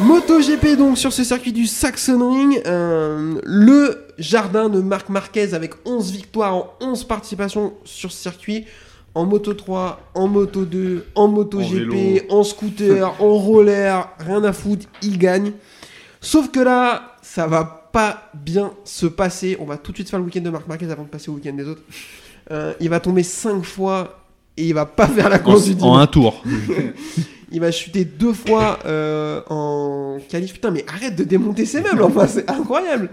MotoGP donc sur ce circuit du Sachsenring, euh, le jardin de Marc Marquez avec 11 victoires en 11 participations sur ce circuit, en Moto 3, en Moto 2, en MotoGP,
vélo.
en scooter, en roller, rien à foutre, il gagne. Sauf que là, ça va pas bien se passer. On va tout de suite faire le week-end de Marc Marquez avant de passer au week-end des autres. Euh, il va tomber 5 fois et il va pas faire la course du
En, en un tour.
Il va chuter deux fois euh, en qualif. Putain, mais arrête de démonter ses meubles, enfin, c'est incroyable.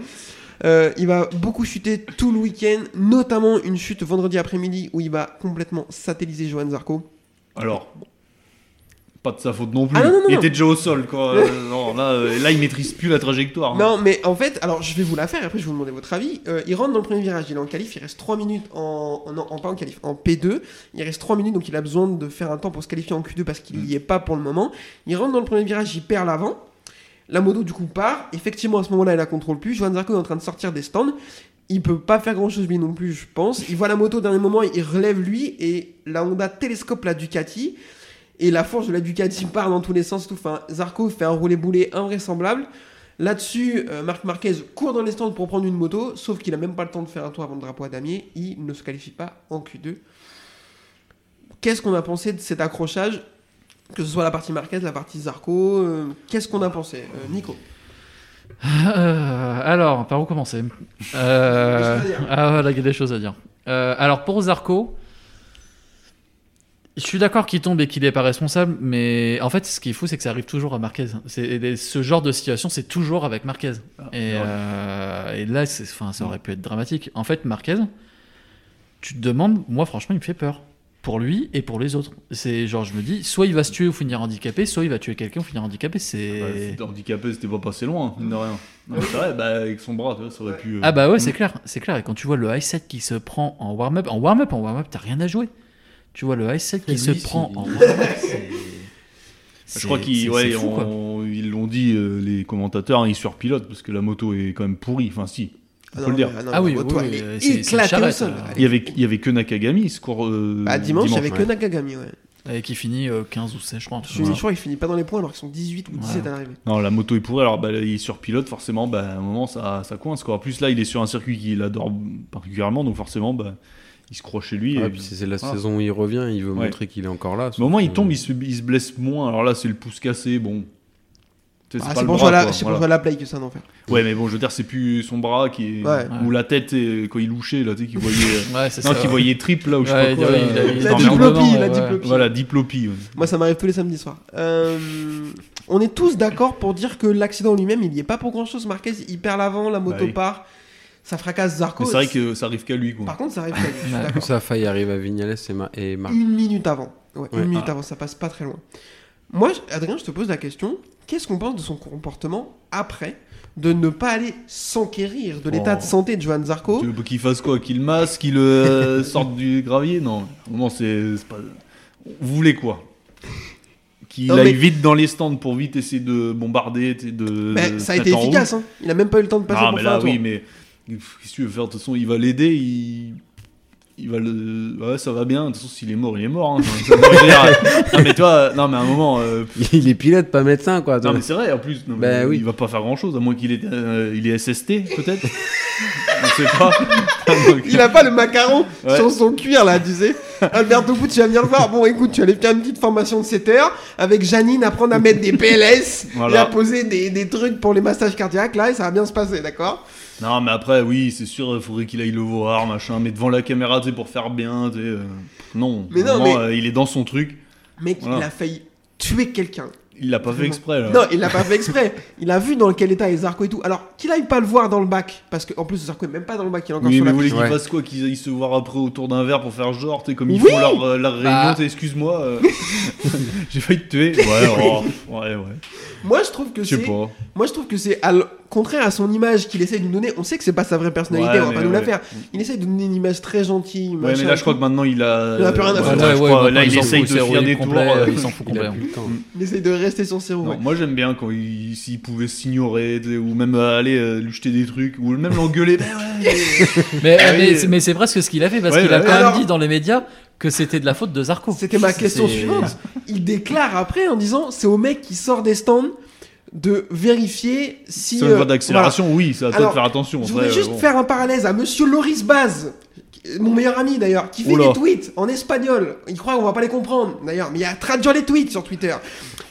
Euh, il va beaucoup chuter tout le week-end, notamment une chute vendredi après-midi où il va complètement satelliser Johan Zarco.
Alors, pas de sa faute non plus.
Ah, non, non, non,
il était déjà au sol, quoi. Euh, non, là, euh, là, il maîtrise plus la trajectoire. hein.
Non, mais en fait, alors je vais vous la faire, après je vais vous demander votre avis. Euh, il rentre dans le premier virage, il est en qualif, il reste 3 minutes en. en- pas en qualif, en P2. Il reste 3 minutes, donc il a besoin de faire un temps pour se qualifier en Q2 parce qu'il n'y est pas pour le moment. Il rentre dans le premier virage, il perd l'avant. La moto du coup part. Effectivement, à ce moment-là, il la contrôle plus. Johan Zarco est en train de sortir des stands. Il peut pas faire grand chose lui non plus, je pense. Il voit la moto au dernier moment, il relève lui et la Honda télescope la Ducati. Et la force de la Ducati part dans tous les sens. Tout. Enfin, Zarco fait un roulé-boulé invraisemblable. Là-dessus, euh, Marc Marquez court dans les stands pour prendre une moto, sauf qu'il a même pas le temps de faire un tour avant le drapeau à damier. Il ne se qualifie pas en Q2. Qu'est-ce qu'on a pensé de cet accrochage Que ce soit la partie Marquez, la partie Zarco, euh, qu'est-ce qu'on a pensé Euh, Nico?
Alors, par où commencer? Ah il y a des choses à dire. Alors pour Zarco, je suis d'accord qu'il tombe et qu'il n'est pas responsable, mais en fait, ce qui est fou, c'est que ça arrive toujours à Marquez. C'est, ce genre de situation, c'est toujours avec Marquez. Et,
ouais.
euh, et là, c'est, enfin, ça aurait pu être dramatique. En fait, Marquez, tu te demandes, moi, franchement, il me fait peur. Pour lui et pour les autres. C'est genre, je me dis, soit il va se tuer ou finir handicapé, soit il va tuer quelqu'un ou finir handicapé. C'est.
Ouais, c'était handicapé, c'était pas passé loin, mine de rien. C'est vrai, bah, avec son bras, ça aurait pu. euh,
Ah bah ouais, c'est clair, c'est clair. Et quand tu vois le high set qui se prend en warm-up, en warm-up, en warm-up, t'as rien à jouer. Tu vois le high set qui se prend en c'est-
Je crois qu'ils ouais, on- ils l'ont dit, euh, les commentateurs, ils surpilotent parce que la moto est quand même pourrie. Enfin, si,
Ah
faut
non,
le dire.
non,
Ah
la
oui,
moto,
oui,
elle est éclatée au sol.
euh.
Il y avait, il y avait que Nakagami, ce cours. euh,
Bah, dimanche, il y avait
ouais.
que Nakagami, ouais.
Et qui finit euh, 15 ou 16, je crois.
Je, je crois qu'il finit pas dans les points alors qu'ils sont 18 ou 17
Ouais.
à l'arrivée.
Non, la moto est pourrie, alors bah, il surpilote, forcément, bah, à un moment ça, ça coince. Quoi. En plus, là, il est sur un circuit qu'il adore particulièrement, donc forcément, bah, il se croit chez lui.
Ouais,
et
puis c'est la
voilà.
saison où il revient, il veut
Ouais.
montrer qu'il est encore là.
Mais au moins, il
sauf
tombe, il se, il se blesse moins. Alors là, c'est le pouce cassé, bon.
Ah,
pas
c'est
le
pour
bras,
jouer à
voilà.
la play que c'est un enfer.
Ouais, mais bon, je veux dire, c'est plus son bras qui est.
Ouais.
Ou la tête, euh, quand il louchait, là, tu sais, qu'il voyait.
Ouais, c'est
non,
ça.
qu'il voyait triple, là, ou je sais
Ouais,
pas quoi.
il il a- il
La diplopie, la diplopie.
Voilà, diplopie.
Moi, ça m'arrive tous les samedis soirs. Euh, on est tous d'accord pour dire que l'accident lui-même, il y est pas pour grand-chose. Marquez, il perd l'avant, la moto
Bah oui.
Ça fracasse Zarco.
Mais c'est vrai que ça arrive qu'à lui, quoi.
Par contre, ça arrive qu'à lui.
Ça a failli arriver à Vignales et, Ma- et Marc.
Une minute avant. Ouais,
Ouais.
Une minute
Ah.
avant, ça passe pas très loin. Moi, Adrien, je te pose la question qu'est-ce qu'on pense de son comportement après de ne pas aller s'enquérir de l'état
Oh.
de santé de Johan Zarco
Tu veux qu'il fasse quoi Qu'il masse Qu'il euh, sorte du gravier? Non. Vraiment, c'est pas. Vous voulez quoi? Qu'il
Non,
aille
mais-
vite dans les stands pour vite essayer de bombarder, de.
Mais ça a été efficace, hein. il a même pas eu le temps de passer
Ah,
pour
mais
faire
là,
un tour.
oui, mais. Qu'est-ce que tu veux faire? De toute façon, il va l'aider. Il. Il va le. Ouais, ça va bien. De toute façon, s'il est mort, il est mort. hein. Ça dire- non, mais toi, non, mais à un moment. euh,
Il est pilote, pas médecin, quoi.
Non, mais c'est vrai, en plus. Non,
Bah oui.
Il va pas faire grand chose, à moins qu'il ait, euh, il est SST, peut-être Pas. Donc,
Il a pas le macaron
Ouais.
sur son cuir là, tu sais. Alberto Pucci va venir le voir. Bon, écoute, tu allais faire une petite formation de 7 heures avec Janine, apprendre à mettre des PLS et à poser des, des trucs pour les massages cardiaques là, et ça va bien se passer, d'accord?
Non, mais après, oui, c'est sûr, il faudrait qu'il aille le voir, machin, mais devant la caméra, tu sais, pour faire bien, tu sais. euh, non,
Mais non, mais-
euh, il est dans son truc.
Mec,
Voilà.
il a failli tuer quelqu'un.
Il l'a pas fait exprès, là.
Non, il l'a pas fait exprès. Il a vu dans quel état est Zarco et tout. Alors, qu'il aille pas le voir dans le bac, parce qu'en plus, Zarco est même pas dans le bac, il est encore
Oui,
sur
mais
la
vous voulez qu'il
Ouais.
fasse quoi Qu'ils aillent se voir après autour d'un verre pour faire genre, sais, comme ils
Oui
font leur, euh, leur réunion,
Bah.
excuse-moi, euh, j'ai failli te tuer. Ouais, oh, ouais, ouais,
Moi, je trouve que c'est. Moi, je trouve que c'est contraire à son image qu'il essaie de nous donner. On sait que c'est pas sa vraie personnalité,
Ouais,
on va pas nous la faire. Il essaie de nous donner une image très gentille.
Ouais,
machin
mais là, je crois que maintenant, il a.
Il a plus rien à
Ouais,
foutre.
là, il
s'en
essaye de faire des tours. euh,
il s'en fout
Il temps.
Il essaie de rester sur ses roues.
Non,
ouais.
moi j'aime bien quand il, s'il pouvait s'ignorer, ou même euh, aller euh, lui jeter des trucs, ou même l'engueuler.
Mais,
Ah
mais, c'est- presque ce qu'il a fait parce qu'il a quand même dit dans les médias que c'était de la faute de Zarco.
C'était ma question
C'est-
suivante. Il déclare après en disant c'est au mec qui sort des stands de vérifier si.
sur une
euh,
voie d'accélération, oui, c'est à toi
Alors,
de faire attention.
Je voudrais juste
euh, bon.
faire un parallèle à monsieur Loris Baz, mon meilleur ami d'ailleurs, qui fait
Oula.
des tweets en espagnol. Il croit qu'on va pas les comprendre d'ailleurs, mais il y a traduire les tweets sur Twitter.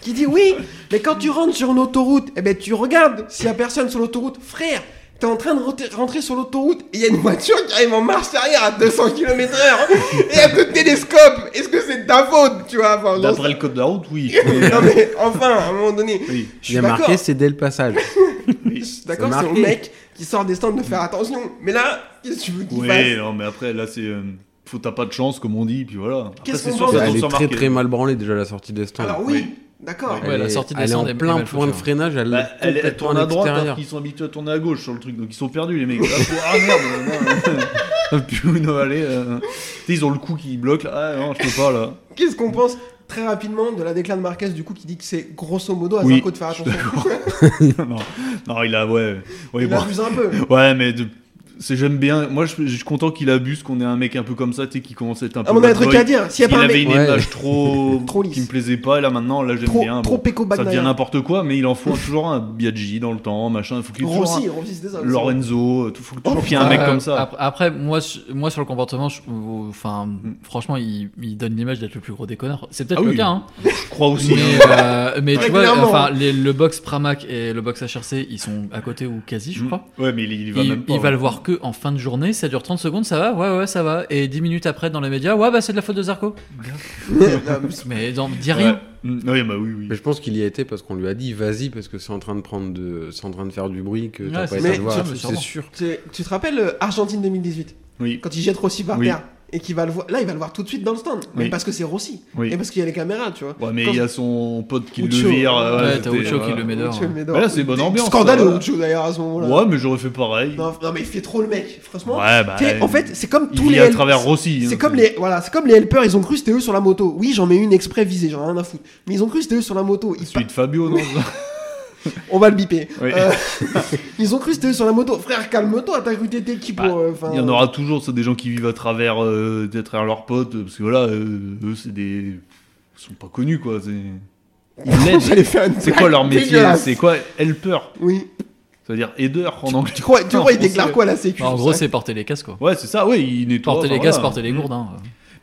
Qui dit oui, mais quand tu rentres sur une autoroute, eh ben tu regardes s'il y a personne sur l'autoroute. Frère, t'es en train de rentrer- sur l'autoroute et il y a une voiture qui arrive en marche arrière à 200 km/h et elle te télescope. Est-ce que c'est de ta faute, tu vois enfin,
D'après le code de la route, oui.
non mais enfin, à un moment donné,
Oui.
je
Il
suis
marqué, c'est dès le passage.
D'accord,
C'est
au mec qui sort des stands de faire attention. Mais là, qu'est-ce que tu veux qu'il fasse
Oui, non, mais après, là, c'est. euh, faut t'as pas de chance, comme on dit, puis voilà. Après,
Qu'est-ce
c'est
qu'on
sûr, ça
Elle est très très mal branlée déjà la sortie des stands.
Alors oui, d'accord.
Ouais, la sortie
elle est en plein point de
foutue,
freinage, elle
Bah, elle, tourne à droite alors
l'extérieur.
qu'ils sont habitués à tourner à gauche sur le truc, donc ils sont perdus les mecs. Ah, ah, merde, non. Puis non, allez, euh, ils ont le cou qui bloque là. Ah non, je peux pas là.
Qu'est-ce qu'on pense très rapidement de la déclin de Marquez du coup qui dit que c'est grosso modo à
Oui,
Zarco de faire attention.
non, non, il a ouais, ouais,
Il
bon.
abuse un peu.
ouais, mais de- j'aime bien. Moi, je, je suis content qu'il abuse, qu'on ait un mec un peu comme ça, tu sais, qui commence à être un peu.
Ah, on a un
bad
truc
boy.
à dire. S'il y a
Il
pas un
avait
mec
une
Ouais.
image trop,
Trop lisse.
qui me plaisait pas, et là maintenant, là j'aime
trop,
bien.
trop
Bon, ça devient n'importe quoi, mais il en faut toujours un Biaggi dans le temps, machin. Il faut qu'il toujours
Rossi,
un-
Rossi c'est ça.
Lorenzo, il faut toujours
Oh,
qu'il y ait un mec
Euh,
comme ça.
Après, moi, je- moi sur le comportement, je- euh, enfin, franchement, il, il donne l'image d'être le plus gros déconneur. C'est peut-être
Ah
le
oui.
cas, hein.
Je crois aussi.
Mais,
hein.
euh, tu vois, enfin, le box Pramac et le box HRC, ils sont à côté ou quasi, je crois.
Ouais, mais il, va
Il,
même pas.
il va
ouais.
le voir que en fin de journée, ça dure 30 secondes, ça va, ouais, ouais, ça va. Et 10 minutes après, dans les médias, ouais, bah c'est de la faute de Zarco. Mais non, dis rien.
Ouais. Oui, bah oui, oui.
Mais je pense qu'il y a été parce qu'on lui a dit vas-y parce que c'est en train de prendre de, c'est en train de faire du bruit que t'as pas été voir. C'est sûr.
Tu, tu te rappelles euh, Argentine 2018
Oui,
quand il jette Rossi par
Oui.
terre et qu'il va le voir là il va le voir tout de suite dans le stand mais
Oui.
parce que c'est Rossi
oui.
et parce qu'il y a les caméras tu vois
Ouais, mais
Quand-
il y a son pote qui
Ucho.
le vire. euh,
Ouais, t'as Ucho qui le met dehors.
Là, c'est bonne ambiance, ouais.
Ucho d'ailleurs à ce moment là
Ouais, mais j'aurais fait pareil.
non, non, mais il fait trop le mec franchement
Ouais, bah.
Tu sais, en fait c'est comme tous les
à travers Rossi.
c'est
hein,
comme les voilà c'est comme les helpers ils ont cru que c'était eux sur la moto oui j'en mets une exprès visée j'en ai rien à foutre mais ils ont cru que c'était eux sur la moto Ils
de Fabio, non
on va le biper
Oui.
Euh, ils ont cru c'était sur la moto frère calme-toi t'as cru que t'étais qui pour
Bah,
euh, enfin,
Il y en aura toujours, c'est des gens qui vivent à travers, euh, à travers leurs potes, parce que voilà, euh, eux, c'est des. Ils sont pas connus, quoi. c'est- Ils quoi leur métier. C'est quoi helper?
Oui
C'est-à-dire aider en anglais?
tu crois tu crois il
français.
déclare quoi la sécu
en
sur
gros, c'est porter les casques, quoi.
Ouais, c'est ça, ouais, ils nettoient.
Porter les
voilà.
porter les gourdes. Hein.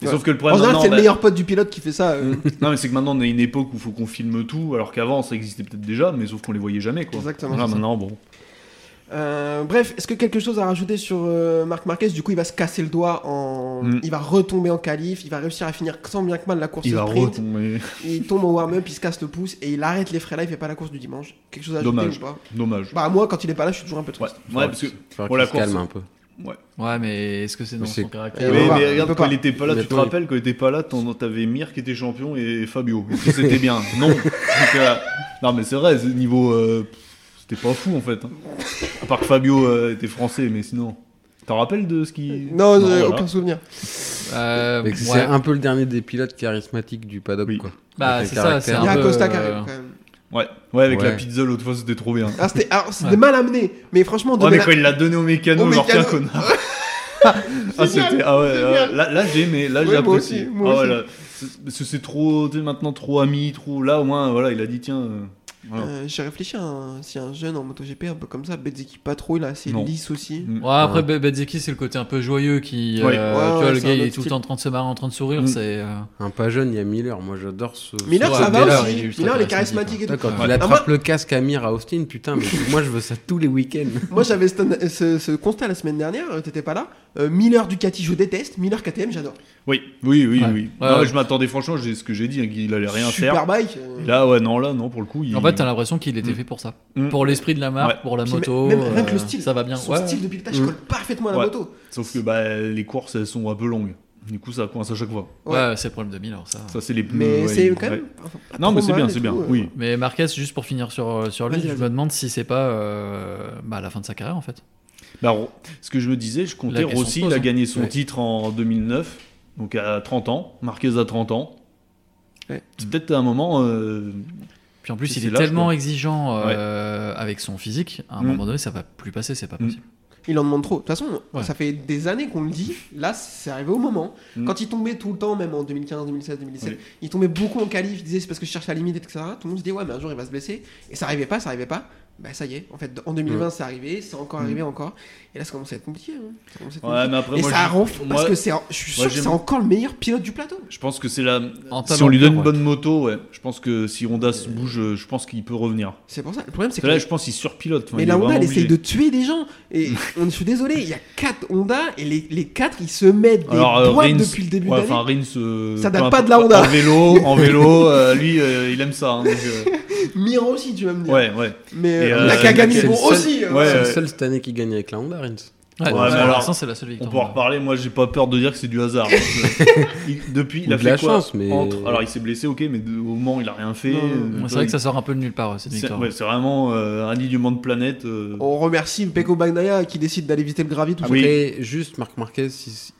Ouais.
Sauf que le
En
problème
général, c'est le
bah-
meilleur pote du pilote qui fait ça. euh,
non, mais c'est que maintenant on a une époque où il faut qu'on filme tout, alors qu'avant ça existait peut-être déjà, mais sauf qu'on les voyait jamais, quoi.
Exactement.
Là, maintenant, bon.
Euh, bref, est-ce que quelque chose à rajouter sur euh, Marc Marquez? Du coup, il va se casser le doigt en.
Mm.
Il va retomber en qualif, il va réussir à finir tant bien que mal la course
Il va
sprint.
retomber.
Il tombe en warm-up, il se casse le pouce et il arrête les frais là, il fait pas la course du dimanche. Quelque chose à ajouter
Dommage.
ou pas?
Dommage.
Bah, moi, quand il est pas là, je suis toujours un peu triste.
ouais, parce que.
Faudra
Bon, la
qu'il se calme
course-
un peu.
Ouais, mais est-ce que c'est dans
Mais
son caractère
va,
mais
on
regarde, quand
pas.
il était pas là, tu te rappelles, quand il était pas là, t'en- t'avais Mir qui était champion et Fabio. Est-ce que c'était bien Non. Donc, euh, non, mais c'est vrai, niveau. euh, c'était pas fou en fait. hein. À part que Fabio euh, était français, mais sinon. T'en rappelles de ce qui.
Non,
voilà.
aucun souvenir.
Euh,
Mais c'est
ouais.
un peu le dernier des pilotes charismatiques du paddock,
Oui.
quoi.
Bah, c'est
un
ça,
Il y
un
a
peu.
Acosta qui
euh,
arrive quand même.
Ouais, ouais, avec la pizza l'autre fois, c'était trop bien.
Ah, c'était alors, c'était
Ouais.
mal amené, mais franchement,
Ouais,
donner
mais
la-
quand il l'a donné au mécano,
Au
genre tiens,
mécano.
connard. ah, c'était. Ah ouais,
Génial.
euh, là, là j'ai aimé, là
Ouais,
j'ai
moi
apprécié.
aussi, moi
Ah ouais,
aussi.
là, c'est- parce que c'est trop, tu sais, maintenant trop ami, trop. Là, au moins, voilà, il a dit tiens. euh,
Euh, J'ai réfléchi à un, si un jeune en MotoGP un peu comme ça, Bezzeki pas trop, il est assez
Non.
lisse aussi.
Mm.
Ouais, après, Be- Bezzeki, c'est le côté un peu joyeux qui.
Ouais.
euh,
Ouais,
tu
ouais,
vois, le
c'est
gars,
un
il est
autre
tout le
style.
temps en train de se marrer, en train de sourire.
Mm.
C'est. euh,
Un pas jeune, il y a Miller. Moi, j'adore ce.
Miller,
Ouais,
ça va
Miller,
aussi.
il est ultra
Miller, il est
charismatique,
et tout.
Quand
Ouais.
il
Ah,
attrape
moi-
le casque à Mir à Austin, putain, mais moi je veux ça tous les week-ends.
Moi j'avais ce, ce- ce constat la semaine dernière, euh, t'étais pas là. Euh, Miller Ducati, je déteste. Miller KTM, j'adore.
Oui, oui, oui,
Ouais.
oui.
Ouais,
Non,
ouais.
Je m'attendais, franchement, j'ai ce que j'ai dit, hein, qu'il allait rien
Super
faire.
bike. euh,
Là, ouais, non, là, non, pour le coup. Il...
En fait, t'as l'impression qu'il était
Mm.
fait pour ça.
Mm.
Pour l'esprit de la marque,
Ouais.
pour la moto.
même, même rien que le
euh,
style.
Ça va bien.
Son
Ouais,
style de pilotage
Mm.
colle parfaitement à la
Ouais.
moto.
Sauf que bah, les courses, elles sont un peu longues. Du coup, ça coince à chaque fois.
Ouais.
Ouais, c'est le problème de Miller, ça.
Ça, c'est les pneus.
Mais
ouais,
c'est quand même.
ouais.
enfin, pas
Non, mais c'est bien, c'est bien.
euh.
Oui.
Mais Marquez, juste pour finir sur, sur lui, je me demande si c'est pas euh, bah, la fin de sa carrière en fait.
Bah, ce que je me disais, je comptais Rossi, il a
hein.
gagné son
Ouais.
titre en 2009, donc à 30 ans. Marquez à 30 ans.
Ouais.
C'est peut-être un moment. euh,
Puis en plus, il est tellement exigeant euh, avec son physique, à un
Mm.
moment donné, ça va plus passer, c'est pas possible.
Il en demande trop. De toute façon,
Ouais.
ça fait des années qu'on le dit. Là, c'est arrivé au moment.
Mm.
Quand il tombait tout le temps, même en 2015, 2016, 2017,
Oui.
il tombait beaucoup en qualif. Il disait c'est parce que je cherche la limite, etc. Tout le monde se dit ouais, mais un jour il va se blesser. Et ça arrivait pas, ça arrivait pas. Bah ça y est. En fait, en 2020, c'est arrivé, c'est encore
Mm.
arrivé encore. Et là, ça commence à être compliqué. hein. Ça commence à être
Ouais,
compliqué.
mais après,
Et
moi,
ça fou parce
moi-
que c'est, je suis sûr que c'est encore le meilleur pilote du plateau.
Je pense que c'est la.
En
Si on lui donne une
ouais.
bonne moto, ouais. Je pense que si Honda se bouge, euh, je pense qu'il peut revenir.
C'est pour ça. Le problème, c'est que
là, je pense qu'il surpilote. Enfin,
Mais
il
la Honda, elle essaye de tuer des gens. Et on, je suis désolé, il y a 4 Honda et les, les 4 ils se mettent des
Alors, euh,
boîtes
Rins-
depuis le début
ouais,
d'année.
enfin, Rins, euh,
Ça date pas
importe-
de la Honda.
En vélo, en vélo, lui, il aime ça. hein, donc, euh,
Mir aussi, tu vas me dire.
ouais, ouais.
Mais euh,
euh,
Nakagami
c'est le
bon aussi. euh,
ouais,
c'est le seul cette année qui gagne avec la Honda, Rins.
Ouais,
Ouais, mais alors,
l'instant, c'est la seule
On
victoire.
peut en reparler, moi j'ai pas peur de dire que c'est du hasard. il- depuis, il a
de
fait
la
quoi
chance, mais-
Entre- Alors il s'est blessé, ok, mais de- au moment il a rien fait. Euh,
C'est vrai que ça sort un peu de nulle part, cette
c'est
victoire.
ouais, c'est vraiment euh, un alignement de planète. euh,
On remercie Peko Bagnaia qui décide d'aller visiter le gravier tout
Ah oui.
Juste Marc Marquez,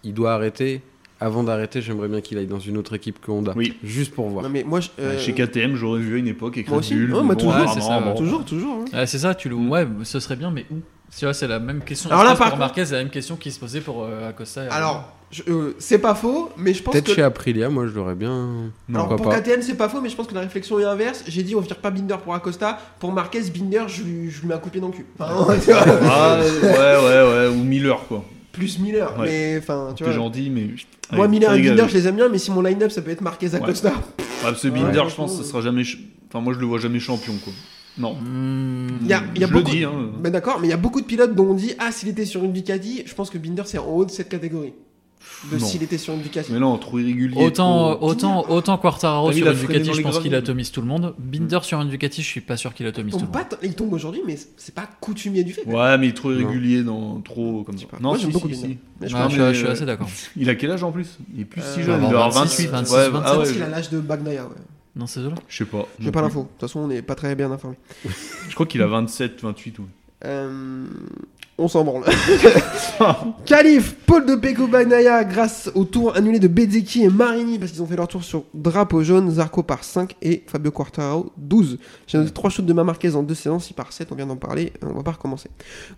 il doit arrêter. Avant d'arrêter, j'aimerais bien qu'il aille dans une autre équipe que Honda.
Oui.
Juste pour voir.
Non mais moi, je- euh,
Chez KTM, j'aurais vu à une époque avec
moi aussi.
Bull.
Ouais,
mais
moi,
bon,
toujours.
c'est ça,
bon.
toujours, toujours. hein.
Ouais, c'est ça, tu le. Ouais, ce serait bien, mais où? Tu vois, c'est la même question.
Alors là, par
pour
contre-
Marquez, c'est la même question qui se posait pour euh, Acosta. et-
Alors, euh, c'est pas faux, mais je pense
Peut-être
que.
chez Aprilia, moi je l'aurais bien.
Non,
Alors pour
pas.
KTM c'est pas faux mais je pense que la réflexion est inverse. J'ai dit on vire pas Binder pour Acosta. Pour Marquez, Binder je lui, je lui mets un coup de pied dans le cul. Enfin, tu vois,
Ah, ouais, ouais, ouais, ou Miller quoi.
Plus Miller.
Ouais.
Mais enfin tu vois.
gentil, mais.
Moi
Allez,
Miller et. Binder je les aime bien mais si mon line-up ça peut être Marquez Acosta.
Ouais, parce que
Ouais,
Binder, je pense, ça sera jamais. Enfin, moi je le vois jamais champion quoi. Non.
Hmm,
Il y a, il y a
je
beaucoup...
le dis, hein.
Ben d'accord, mais il y a beaucoup de pilotes dont on dit ah s'il était sur une Ducati, je pense que Binder c'est en haut de cette catégorie. De s'il était sur une Ducati.
Mais non, trop irrégulier.
Autant,
trop-
autant, autant Quartararo sur une Ducati, je pense qu'il atomise tout le monde. Binder sur une Ducati, je suis pas sûr qu'il
Il
atomise tout le monde.
il tombe aujourd'hui mais c'est pas coutumier du fait.
Ouais, mais il est trop irrégulier, dans, trop comme
Je
ça. Non,
Moi,
si,
j'aime
si,
beaucoup
si.
Binder. Mais je
Ouais,
pense-
je, suis, je assez d'accord.
Il a quel âge en plus? Il est plus si
Euh,
jeune, il doit avoir
26,
28.
26,
ouais,
27,
ah ouais,
qu'il a l'âge de Bagnaia, ouais.
Non, c'est là
je sais pas.
J'ai pas l'info. De toute façon, on n'est pas très bien informé.
Je crois qu'il a 27, 28. Ouais.
Euh, on s'en branle. Calif, Paul de Peko Bagnaia grâce au tour annulé de Bezzecchi et Marini parce qu'ils ont fait leur tour sur drapeau jaune. Zarco par 5 et Fabio Quartararo 12. J'ai noté 3 shoots de Marquez en 2 séances, il par 7, on vient d'en parler, on va pas recommencer.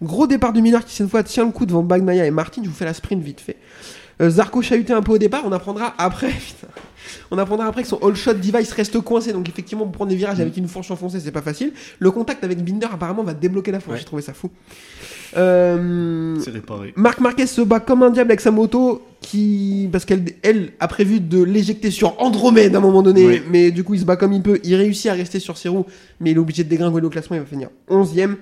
Gros départ de Miller qui cette fois tient le coup devant Bagnaia et Martin, je vous fais la sprint vite fait. Euh, Zarco chahuté un peu au départ, on apprendra après. putain. On apprendra après que son all shot device reste coincé, donc effectivement pour prendre des virages avec une fourche enfoncée, c'est pas facile. Le contact avec Binder apparemment va débloquer la fourche,
Ouais.
j'ai trouvé ça fou. Euh,
C'est réparé.
Marc Marquez se bat comme un diable avec sa moto qui parce qu'elle elle a prévu de l'éjecter sur Andromède à un moment donné
Oui.
mais du coup il se bat comme il peut il réussit à rester sur ses roues mais il est obligé de dégringoler au classement il va finir 11ème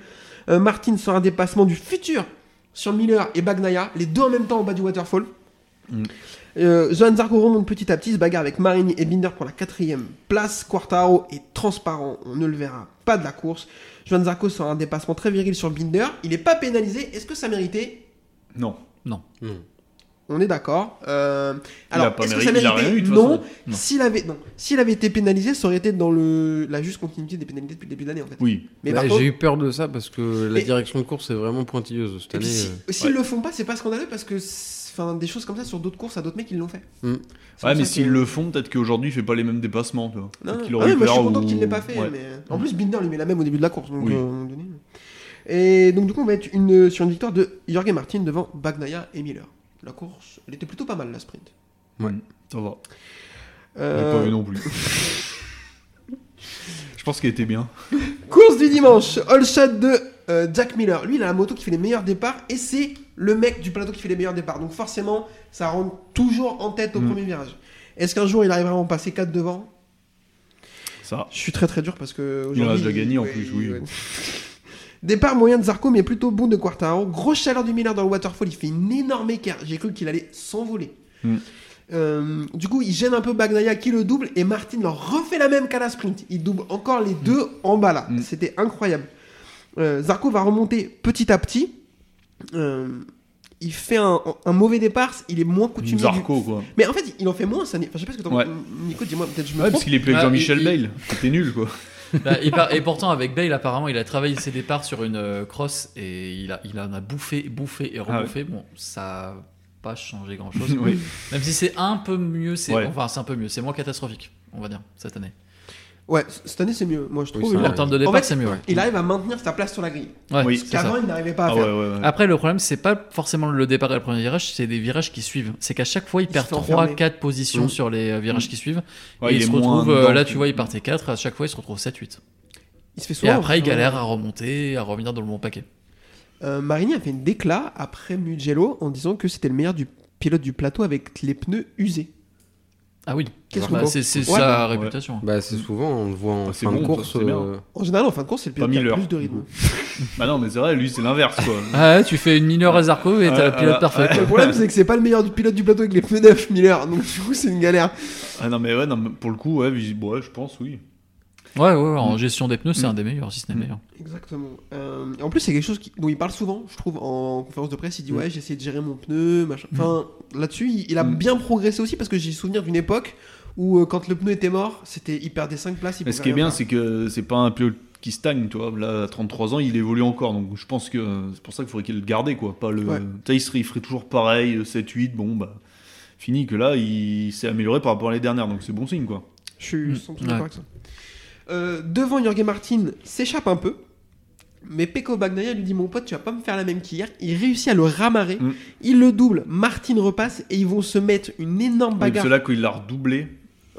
Euh, Martin sera un dépassement du futur sur Miller et Bagnaia les deux en même temps en bas du waterfall
Mm.
Euh, Johan Zarco remonte petit à petit, se bagarre avec Marini et Binder pour la quatrième place. Quartaro est transparent, on ne le verra pas de la course. Johan Zarco sera un dépassement très viril sur Binder. Il n'est pas pénalisé. Est-ce que ça méritait?
Non.
Non.
On est d'accord. Euh,
Il
alors, est-ce que
mérité-
ça
il a
méritait?
rien eu, de toute
Non. S'il avait, non. S'il avait été pénalisé, ça aurait été dans le, la juste continuité des pénalités depuis le début de l'année, en fait.
Oui.
Mais
Bah, J'ai eu peur de ça parce que la direction de course est vraiment pointilleuse cette année.
si-
euh.
s'ils le font pas, c'est pas scandaleux parce que, c'est- enfin, des choses comme ça sur d'autres courses, à d'autres mecs, ils l'ont fait.
Mm.
Ouais, mais s'ils
que-
le font, peut-être qu'aujourd'hui il fait pas les mêmes dépassements. Tu vois.
Non, non.
qu'il
Ah
aurait
oui, moi je suis content
ou-
qu'il l'ait pas fait.
Ouais.
Mais... En plus, Binder lui met la même au début de la course. Donc,
Oui.
euh, donné. Et donc, du coup, on va être une, sur une victoire de Jorge Martin devant Bagnaia et Miller. La course, elle était plutôt pas mal, la sprint.
Ça va.
Euh,
pas vu non plus. Je pense qu'elle était bien.
Course du dimanche, all shot de euh, Jack Miller. Lui, il a la moto qui fait les meilleurs départs et c'est le mec du plateau qui fait les meilleurs départs. Donc forcément, ça rentre toujours en tête au
Mm.
premier virage. Est-ce qu'un jour il arrivera à en passer 4 devant?
Ça.
Je suis très très dur parce que
Il en a déjà gagné, en plus, oui.
ouais. Départ moyen de Zarco, mais plutôt bon de Quartaro. Grosse chaleur du Miller dans le waterfall, il fait une énorme écart. J'ai cru qu'il allait s'envoler.
Mm.
Euh, du coup, il gêne un peu Bagnaia qui le double et Martin leur refait la même qu'à la sprint. Il double encore les deux en bas là.
Mm.
C'était incroyable. Euh, Zarco va remonter petit à petit. Euh, il fait un, un mauvais départ, il est moins coutumier. du-
Zarco, quoi.
Mais en fait, il en fait moins ça. Enfin, je sais pas ce que t'en
Ouais.
Nico, dis-moi, peut-être je me
Ouais,
trompe.
parce qu'il est plus avec
Ah,
Jean-Michel
il-
Bale. C'était nul, quoi.
Bah, et pourtant, avec Bale, apparemment, il a travaillé ses départs sur une euh, cross et il, a, il en a bouffé, bouffé et
Ah ouais.
rebouffé. Bon, ça n'a pas changé grand chose.
Oui.
Même si c'est un peu mieux, c'est
Ouais.
enfin, c'est un peu mieux, c'est moins catastrophique, on va dire, cette année.
Ouais, cette année c'est mieux. Moi je
Oui,
trouve.
En termes de
En
départ,
fait,
c'est mieux. ouais.
il arrive à maintenir sa place sur la grille.
Ouais,
Oui,
c'est ça.
Qu'avant il n'arrivait pas à
Ah
faire.
ouais, ouais, ouais.
Après, le problème, c'est pas forcément le départ et le premier virage, c'est des virages qui suivent. C'est qu'à chaque fois, il
Il
perd
se fait enfermer.
3-4 positions
Mm.
sur les euh, virages qui suivent.
Ouais,
et il, se retrouve, euh,
dedans
là, tu vois, il partait 4, à chaque fois, il se retrouve 7-8.
Il se fait
Et
souvent.
après, il galère à remonter, à revenir dans le bon paquet.
Euh, Marini a fait une déclat après Mugello en disant que c'était le meilleur du pilote du plateau avec les pneus usés.
Ah oui,
Qu'est-ce
Bah, c'est c'est
Ouais.
sa
Ouais.
réputation.
Bah, c'est souvent, on le voit en
Ah, c'est
fin de course.
ça, c'est bien.
euh,
En général, en fin de course, c'est le pilote
Pas
qui a
Miller.
plus de rythme.
Bah non, mais c'est vrai, lui, c'est l'inverse, quoi.
Ah ouais, tu fais une mineure à Zarco et t'as
Ouais,
le pilote
ouais,
parfait.
Le problème, c'est que c'est pas le meilleur du pilote du plateau avec les pneus neufs, Miller. Donc, du coup, c'est une galère.
Ah non, mais ouais, non, mais pour le coup, ouais, je pense, oui.
Ouais, ouais, ouais, en gestion des pneus, c'est
Mm.
un des meilleurs, si ce n'est le
Mm.
meilleur.
Exactement. Euh, en plus, c'est quelque chose qui- dont il parle souvent, je trouve, en conférence de presse. Il dit
Mm.
Ouais, j'ai essayé de gérer mon pneu, machin. Enfin, là-dessus, il, il a
Mm.
bien progressé aussi parce que j'ai souvenir d'une époque où, euh, quand le pneu était mort, c'était il perdait 5 places. il
Mais ce qui est bien, c'est que c'est pas un pilote qui stagne, tu vois. Là, à 33 ans, il évolue encore. Donc je pense que c'est pour ça qu'il faudrait qu'il le garde, quoi. Pas le...
Ouais.
Il, serait- il ferait toujours pareil, 7-8, bon, bah. Fini que là, il s'est amélioré par rapport à l'année dernière. Donc c'est bon signe, quoi.
Je suis
Mm.
100%
Ouais.
d'accord avec ça. Euh, devant, Jorge Martin s'échappe un peu. Mais Peko Bagnaia lui dit Mon pote, tu vas pas me faire la même qu'hier. Il réussit à le ramarrer.
Mm.
Il le double. Martin repasse et ils vont se mettre une énorme
Oui,
bagarre.
que là, quand il l'a redoublé,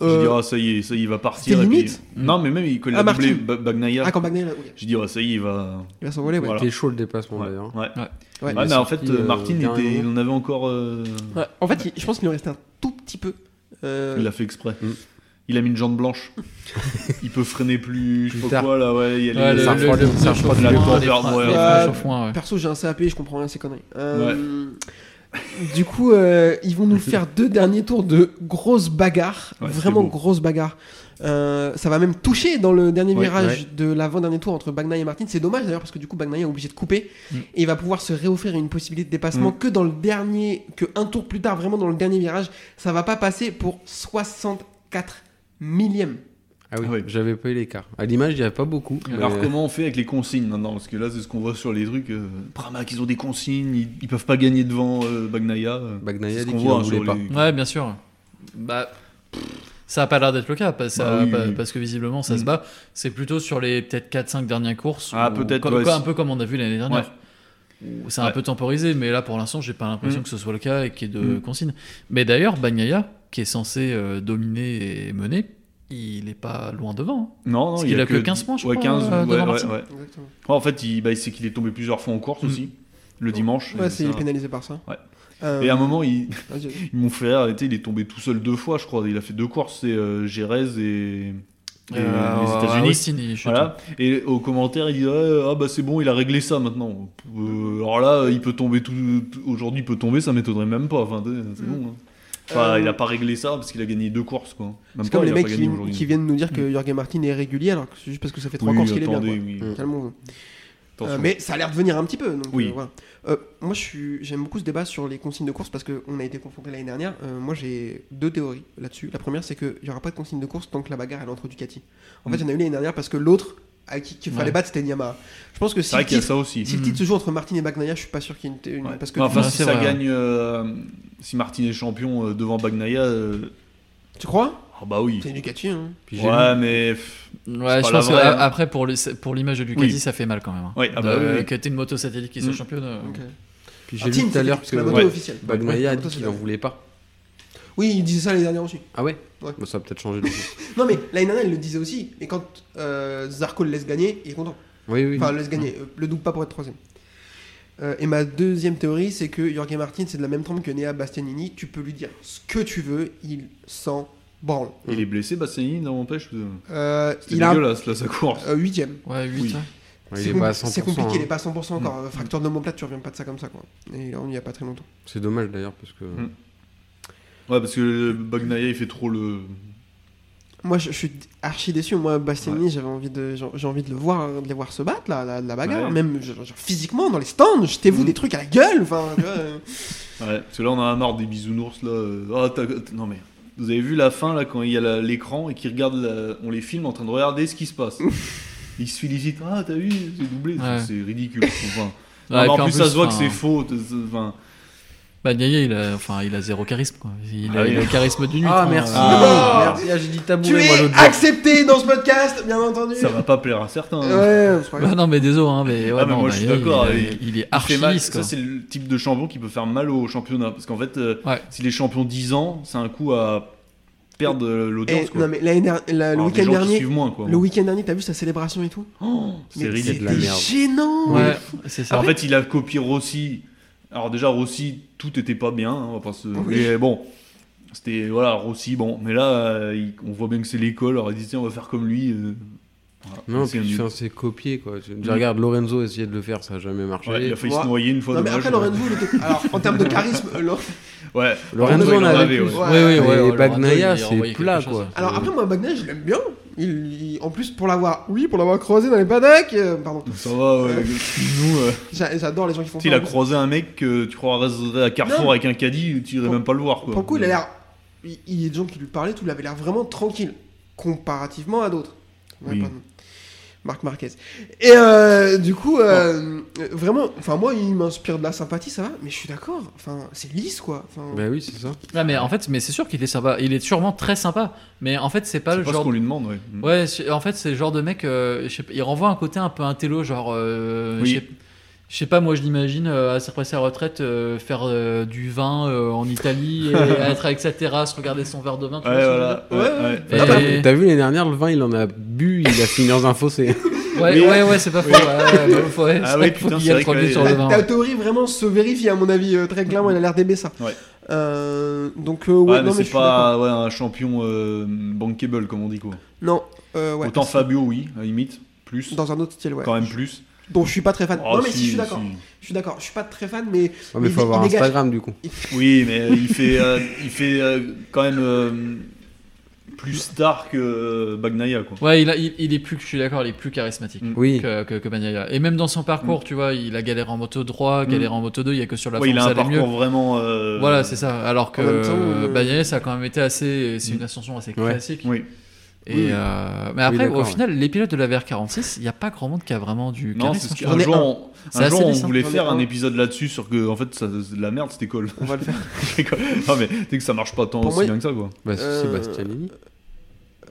Euh,
j'ai dit, ah, ça y est, ça y est, il va partir. et puis-
limite
Non, mais même quand il
Ah,
a doublé
Martin.
Ba- Bagnaia,
Ah, quand Bagnaia, là, ok.
j'ai dit, ah, ça y est, il va.
il va s'envoler, ouais.
Voilà.
C'était chaud le dépassement
Ouais.
d'ailleurs.
Ouais.
Ouais.
Est
mais en fait, euh, Martin, était, il en avait encore. euh,
Ouais. En fait, il- je pense qu'il lui restait un tout petit peu. Euh,
Il a fait exprès.
Mm.
Il a mis une jambe blanche. il peut freiner plus, je sais
Plus
pas
tard.
quoi là, ouais. Il y a les-
ouais.
Perso, j'ai un CAP, je comprends rien à ces conneries. Euh, Du coup, euh, ils vont nous faire deux derniers tours de grosses bagarres.
Ouais, c'est
vraiment grosses bagarres. Euh, ça va même toucher dans le dernier
Ouais,
virage de l'avant-dernier tour entre Bagnaia et Martin. C'est dommage d'ailleurs parce que du coup, Bagnaia est obligé de couper
Mm.
et il va pouvoir se réoffrir une possibilité de dépassement
Mm.
que dans le dernier, que un tour plus tard, vraiment dans le dernier virage. Ça va pas passer pour 64 millièmes.
Ah oui,
Ah ouais.
j'avais pas eu l'écart. À l'image, il n'y avait pas beaucoup.
Alors
mais-
comment on fait avec les consignes maintenant Parce que là, c'est ce qu'on voit sur les trucs. Euh, Pramac, ils ont des consignes, ils, ils peuvent pas gagner devant euh, Bagnaia. euh.
Bagnaia
C'est ce qu'on voit hein, sur
pas.
les-
Ouais, bien sûr. Bah, ça a pas l'air d'être le cas, parce,
Bah oui, oui.
parce que visiblement ça
Mm.
se bat. C'est plutôt sur les peut-être 4-5 dernières courses.
Ah, peut-être, ouais,
un peu comme on a vu l'année dernière. C'est un
Ouais.
peu temporisé, mais là pour l'instant, j'ai pas l'impression
Mm.
que ce soit le cas et qu'il y ait de
Mm.
consignes. Mais d'ailleurs, Bagnaia, qui est censé euh, dominer et mener, il est pas loin devant. hein.
Non, non,
Parce
il y
a que 15 points, je
ouais,
crois,
15,
euh,
ouais, ouais, En fait, il, bah, c'est qu'il est tombé plusieurs fois en course
Mm.
aussi, le dimanche.
Ouais, c'est
ça-
pénalisé par ça.
Ouais.
Euh,
Et à un moment, m'ont fait arrêter, il est tombé tout seul deux fois, je crois. Il a fait deux courses, c'est euh, Jerez et, et
Euh,
les
à
États-Unis. Voilà. Et au commentaire, il dit ouais, ah bah c'est bon, il a réglé ça maintenant. Euh, alors là, il peut tomber tout, aujourd'hui, il peut tomber, ça m'étonnerait même pas. Enfin, c'est
Mm.
bon. hein. Enfin,
Euh,
il a pas réglé ça parce qu'il a gagné deux courses quoi. Même
C'est
pas,
comme les mecs qui, viennent-
aujourd'hui.
qui viennent nous dire que Jorge Martin est régulier alors que c'est juste parce que ça fait trois
Oui,
courses qu'il est bien. quoi.
oui.
Mm.
Euh, mais ça a l'air de venir un petit peu. Donc,
Oui.
euh, voilà. Euh, moi, je suis, j'aime beaucoup ce débat sur les consignes de course parce qu'on a été confronté l'année dernière. Euh, moi, j'ai deux théories là-dessus. La première, c'est qu'il n'y aura pas de consigne de course tant que la bagarre est entre Ducati. En fait, il y en a eu l'année dernière parce que l'autre à qui qu'il fallait
Ouais.
battre, c'était Yamaha. Je pense que si
C'est
le,
a
titre,
ça aussi.
si le
Mm.
titre se joue entre Martin et Bagnaia, je suis pas sûr qu'il y ait une. une-
Ouais.
Parce que
enfin, si ça
vrai.
gagne, euh, si Martin est champion euh, devant Bagnaia, euh,
tu crois?
Ah bah oui.
C'est Ducati. Hein.
Puis
Ouais, mais pff,
Ouais, je pense que
vraie, hein.
après pour l'image de Ducati,
Oui.
ça fait mal quand même. hein.
Oui, ah bah
De-
oui.
Que une moto satellite qui soit
Mm.
championne. euh,
Ok.
Puis
Ah,
j'ai lu tout à l'heure que
la moto
ouais.
officielle.
Bagnaia a
moto,
dit qu'il en
la-
voulait pas.
Oui, il disait ça l'année dernière aussi.
Ah ouais,
Ouais.
Bah, Ça a peut-être changé.
Non, mais l'année dernière, il le disait aussi. Et quand euh, Zarco le laisse gagner, il est content.
Oui, oui.
Enfin, le laisse gagner. euh, Le double pas pour être troisième. Euh, et ma deuxième théorie, c'est que Jorge Martin, c'est de la même trempe que Nea Bastianini. Tu peux lui dire ce que tu veux, il s'en branle.
il est blessé, Bastianini, non m'empêche. euh,
Euh, il a
dégueulasse là sa course.
euh, huitième.
Ouais, 8.
Oui.
Ouais,
c'est
est
compli-
pas à 100%.
c'est compliqué, il est pas à 100% encore. Euh, Fracture de l'omoplate, tu reviens pas de ça comme ça. Quoi. Et là, on y a pas très longtemps.
C'est dommage d'ailleurs parce que.
Mm. Ouais, parce que Bagnaia il fait trop le.
Moi, je, je suis archi déçu. Moi, Bastianini, j'avais envie de, j'ai envie de le voir, de les voir se battre, là, la, la bagarre.
Ouais.
Même genre, genre, physiquement, dans les stands, jetez-vous
Mm.
des trucs à la gueule. Enfin.
Ouais, parce que là on a marre des bisounours là. euh, Ah, t'as- t'as- non mais. Vous avez vu la fin là quand il y a l'écran et qu'ils regardent, la- on les filme en train de regarder ce qui se passe. Ils se félicitent. Ah t'as vu, c'est doublé.
Ouais.
C'est ridicule. Enfin,
Ouais,
non, en plus, ça se voit que c'est faux. Enfin,
Bah, Bagnaia, il a, enfin, il a zéro charisme. Quoi. Il, a,
Ah oui.
il a le charisme du nuit.
Ah merci.
Ah.
Merci. Ah, j'ai dit
Tu
tabouret moi
es
l'autre jour.
accepté dans ce podcast, bien entendu.
ça va pas plaire à certains. hein.
Ouais, c'est pas grave.
Bah, non, mais désolé, hein, mais, ouais,
Ah, mais
non,
moi, je suis d'accord,
Il,
il-
est- il est
Il fait
archi
mal.
lisse, quoi.
Ça, c'est le type de champion qui peut faire mal au championnat. Parce qu'en fait, euh,
Ouais.
s'il est champion 10 ans, c'est un coup à perdre euh, l'audience. quoi.
non, mais l'année dernière- la- le
Alors, des
week-end
gens qui
dernier,
suivent moins, quoi.
le week-end dernier, t'as vu sa célébration et tout
Oh, c'est
Mais
ridicule.
de la
c'était
merde.
gênant.
Ouais, c'est ça.
en fait, il a copié Rossi. Alors déjà, Rossi, tout était pas bien. hein, on va pas se-
Oui.
Mais bon, c'était voilà Rossi. Bon, mais là, euh, il- on voit bien que c'est l'école. Alors il dit tiens, on va faire comme lui. euh, voilà.
Non,
C'est
puis
un nul.
enfin, c'est copié quoi. Je
Mm.
regarde Lorenzo essayer de le faire, ça a jamais marché.
Ouais, il a failli
Ouais.
se noyer une fois.
Non, mais
dommage.
après, Lorenzo, il était. Alors, en termes de charisme, euh, Lo-
Ouais.
Lorenzo
il
en
en
avait
avait,
plus.
ouais.
Ouais,
Bagnaia,
Lorenzo, il a
c'est
envoyé
plat
quelque chose.
quoi.
Alors, après, moi, Bagnaia, je l'aime bien. Il, il- en plus, pour l'avoir, oui, pour l'avoir croisé dans les paddocks, euh, pardon.
Ça va, ouais. Nous, euh,
J'a- J'adore les gens qui font ça.
a croisé un mec que tu croirais à Carrefour
Non.
avec un caddie, tu irais
Pour-
même pas le voir, quoi.
Pour le coup, il a l'air. Il, il y a des gens qui lui parlaient, tout, il avait l'air vraiment tranquille, comparativement à d'autres. Ouais,
Oui.
pardon. Marc Marquez. Et euh, du coup, euh, vraiment, enfin, moi, il m'inspire de la sympathie, ça va, mais je suis d'accord. Enfin, c'est lisse, quoi. Enfin,
Bah oui, c'est ça.
Ah, mais en fait, mais c'est sûr qu'il est sympa. Il est sûrement très sympa. Mais en fait, c'est pas le
pas ce
genre.
qu'on lui demande, ouais.
Ouais, en fait, c'est le genre de mec. euh, je sais pas, il renvoie un côté un peu intello, genre. euh,
Oui.
je sais- Je sais pas, moi je l'imagine euh, à après sa retraite euh, faire euh, du vin euh, en Italie et être avec sa terrasse, regarder son verre de vin. tu
Ouais,
vois
voilà.
Ouais,
Ouais,
ouais.
ouais.
Et-
T'as- vu l'année dernière, le vin, il en a bu, il a fini dans un fossé.
Ouais, ouais, ouais, c'est pas faux. Ouais, ouais, ouais, faut- ouais,
Ah
c'est
ouais, putain, c'est
y ait
vrai
le produit
que-
sur
ta,
le vin.
ta théorie vraiment se vérifie, à mon avis, euh, très clairement, il a l'air d'aimer ça.
Ouais.
Euh, donc, euh, ouais,
Ouais,
non,
mais
mais je
c'est
suis
pas ouais, un champion euh, bankable, comme on dit, quoi.
Non, euh, ouais.
Autant Fabio, oui, à la limite. Plus.
Dans un autre style, ouais.
Quand même plus.
Dont je suis pas très fan.
Oh,
non, mais si,
si,
je suis d'accord.
si.
Je suis d'accord. Je suis pas très fan, mais.
Ouais, mais
Il-
faut avoir
il dégage.
Instagram du coup.
Oui, mais il fait, euh, il fait euh, quand même euh, plus star que Bagnaia, quoi.
Ouais, il, a- il, il est plus, je suis d'accord, il est plus charismatique
Mm.
Oui.
que, que, que Bagnaia. Et même dans son parcours, tu vois, il a galéré en moto droit, galéré en moto 2, il y a que sur la
Ouais,
forme
il a
ça
un
allait
parcours
mieux.
vraiment. euh,
Voilà, c'est ça. Alors que
temps,
euh,
euh,
Bagnaia, ça a quand même été assez. C'est une
Mm.
ascension assez
Ouais.
classique.
Oui.
Et
Oui.
euh, mais après, au
ouais.
final, les pilotes de la VR46, il n'y a pas grand monde qui a vraiment du
Non,
charisme.
c'est ce jour,
un.
on,
C'est
un jour, on voulait faire un épisode là-dessus sur que, en fait, ça, la merde, c'était cool.
On va le faire.
non, mais tu sais que ça marche pas tant
Pour
aussi
moi-
bien que ça, quoi.
Bah, c'est
Euh,
Bastianini.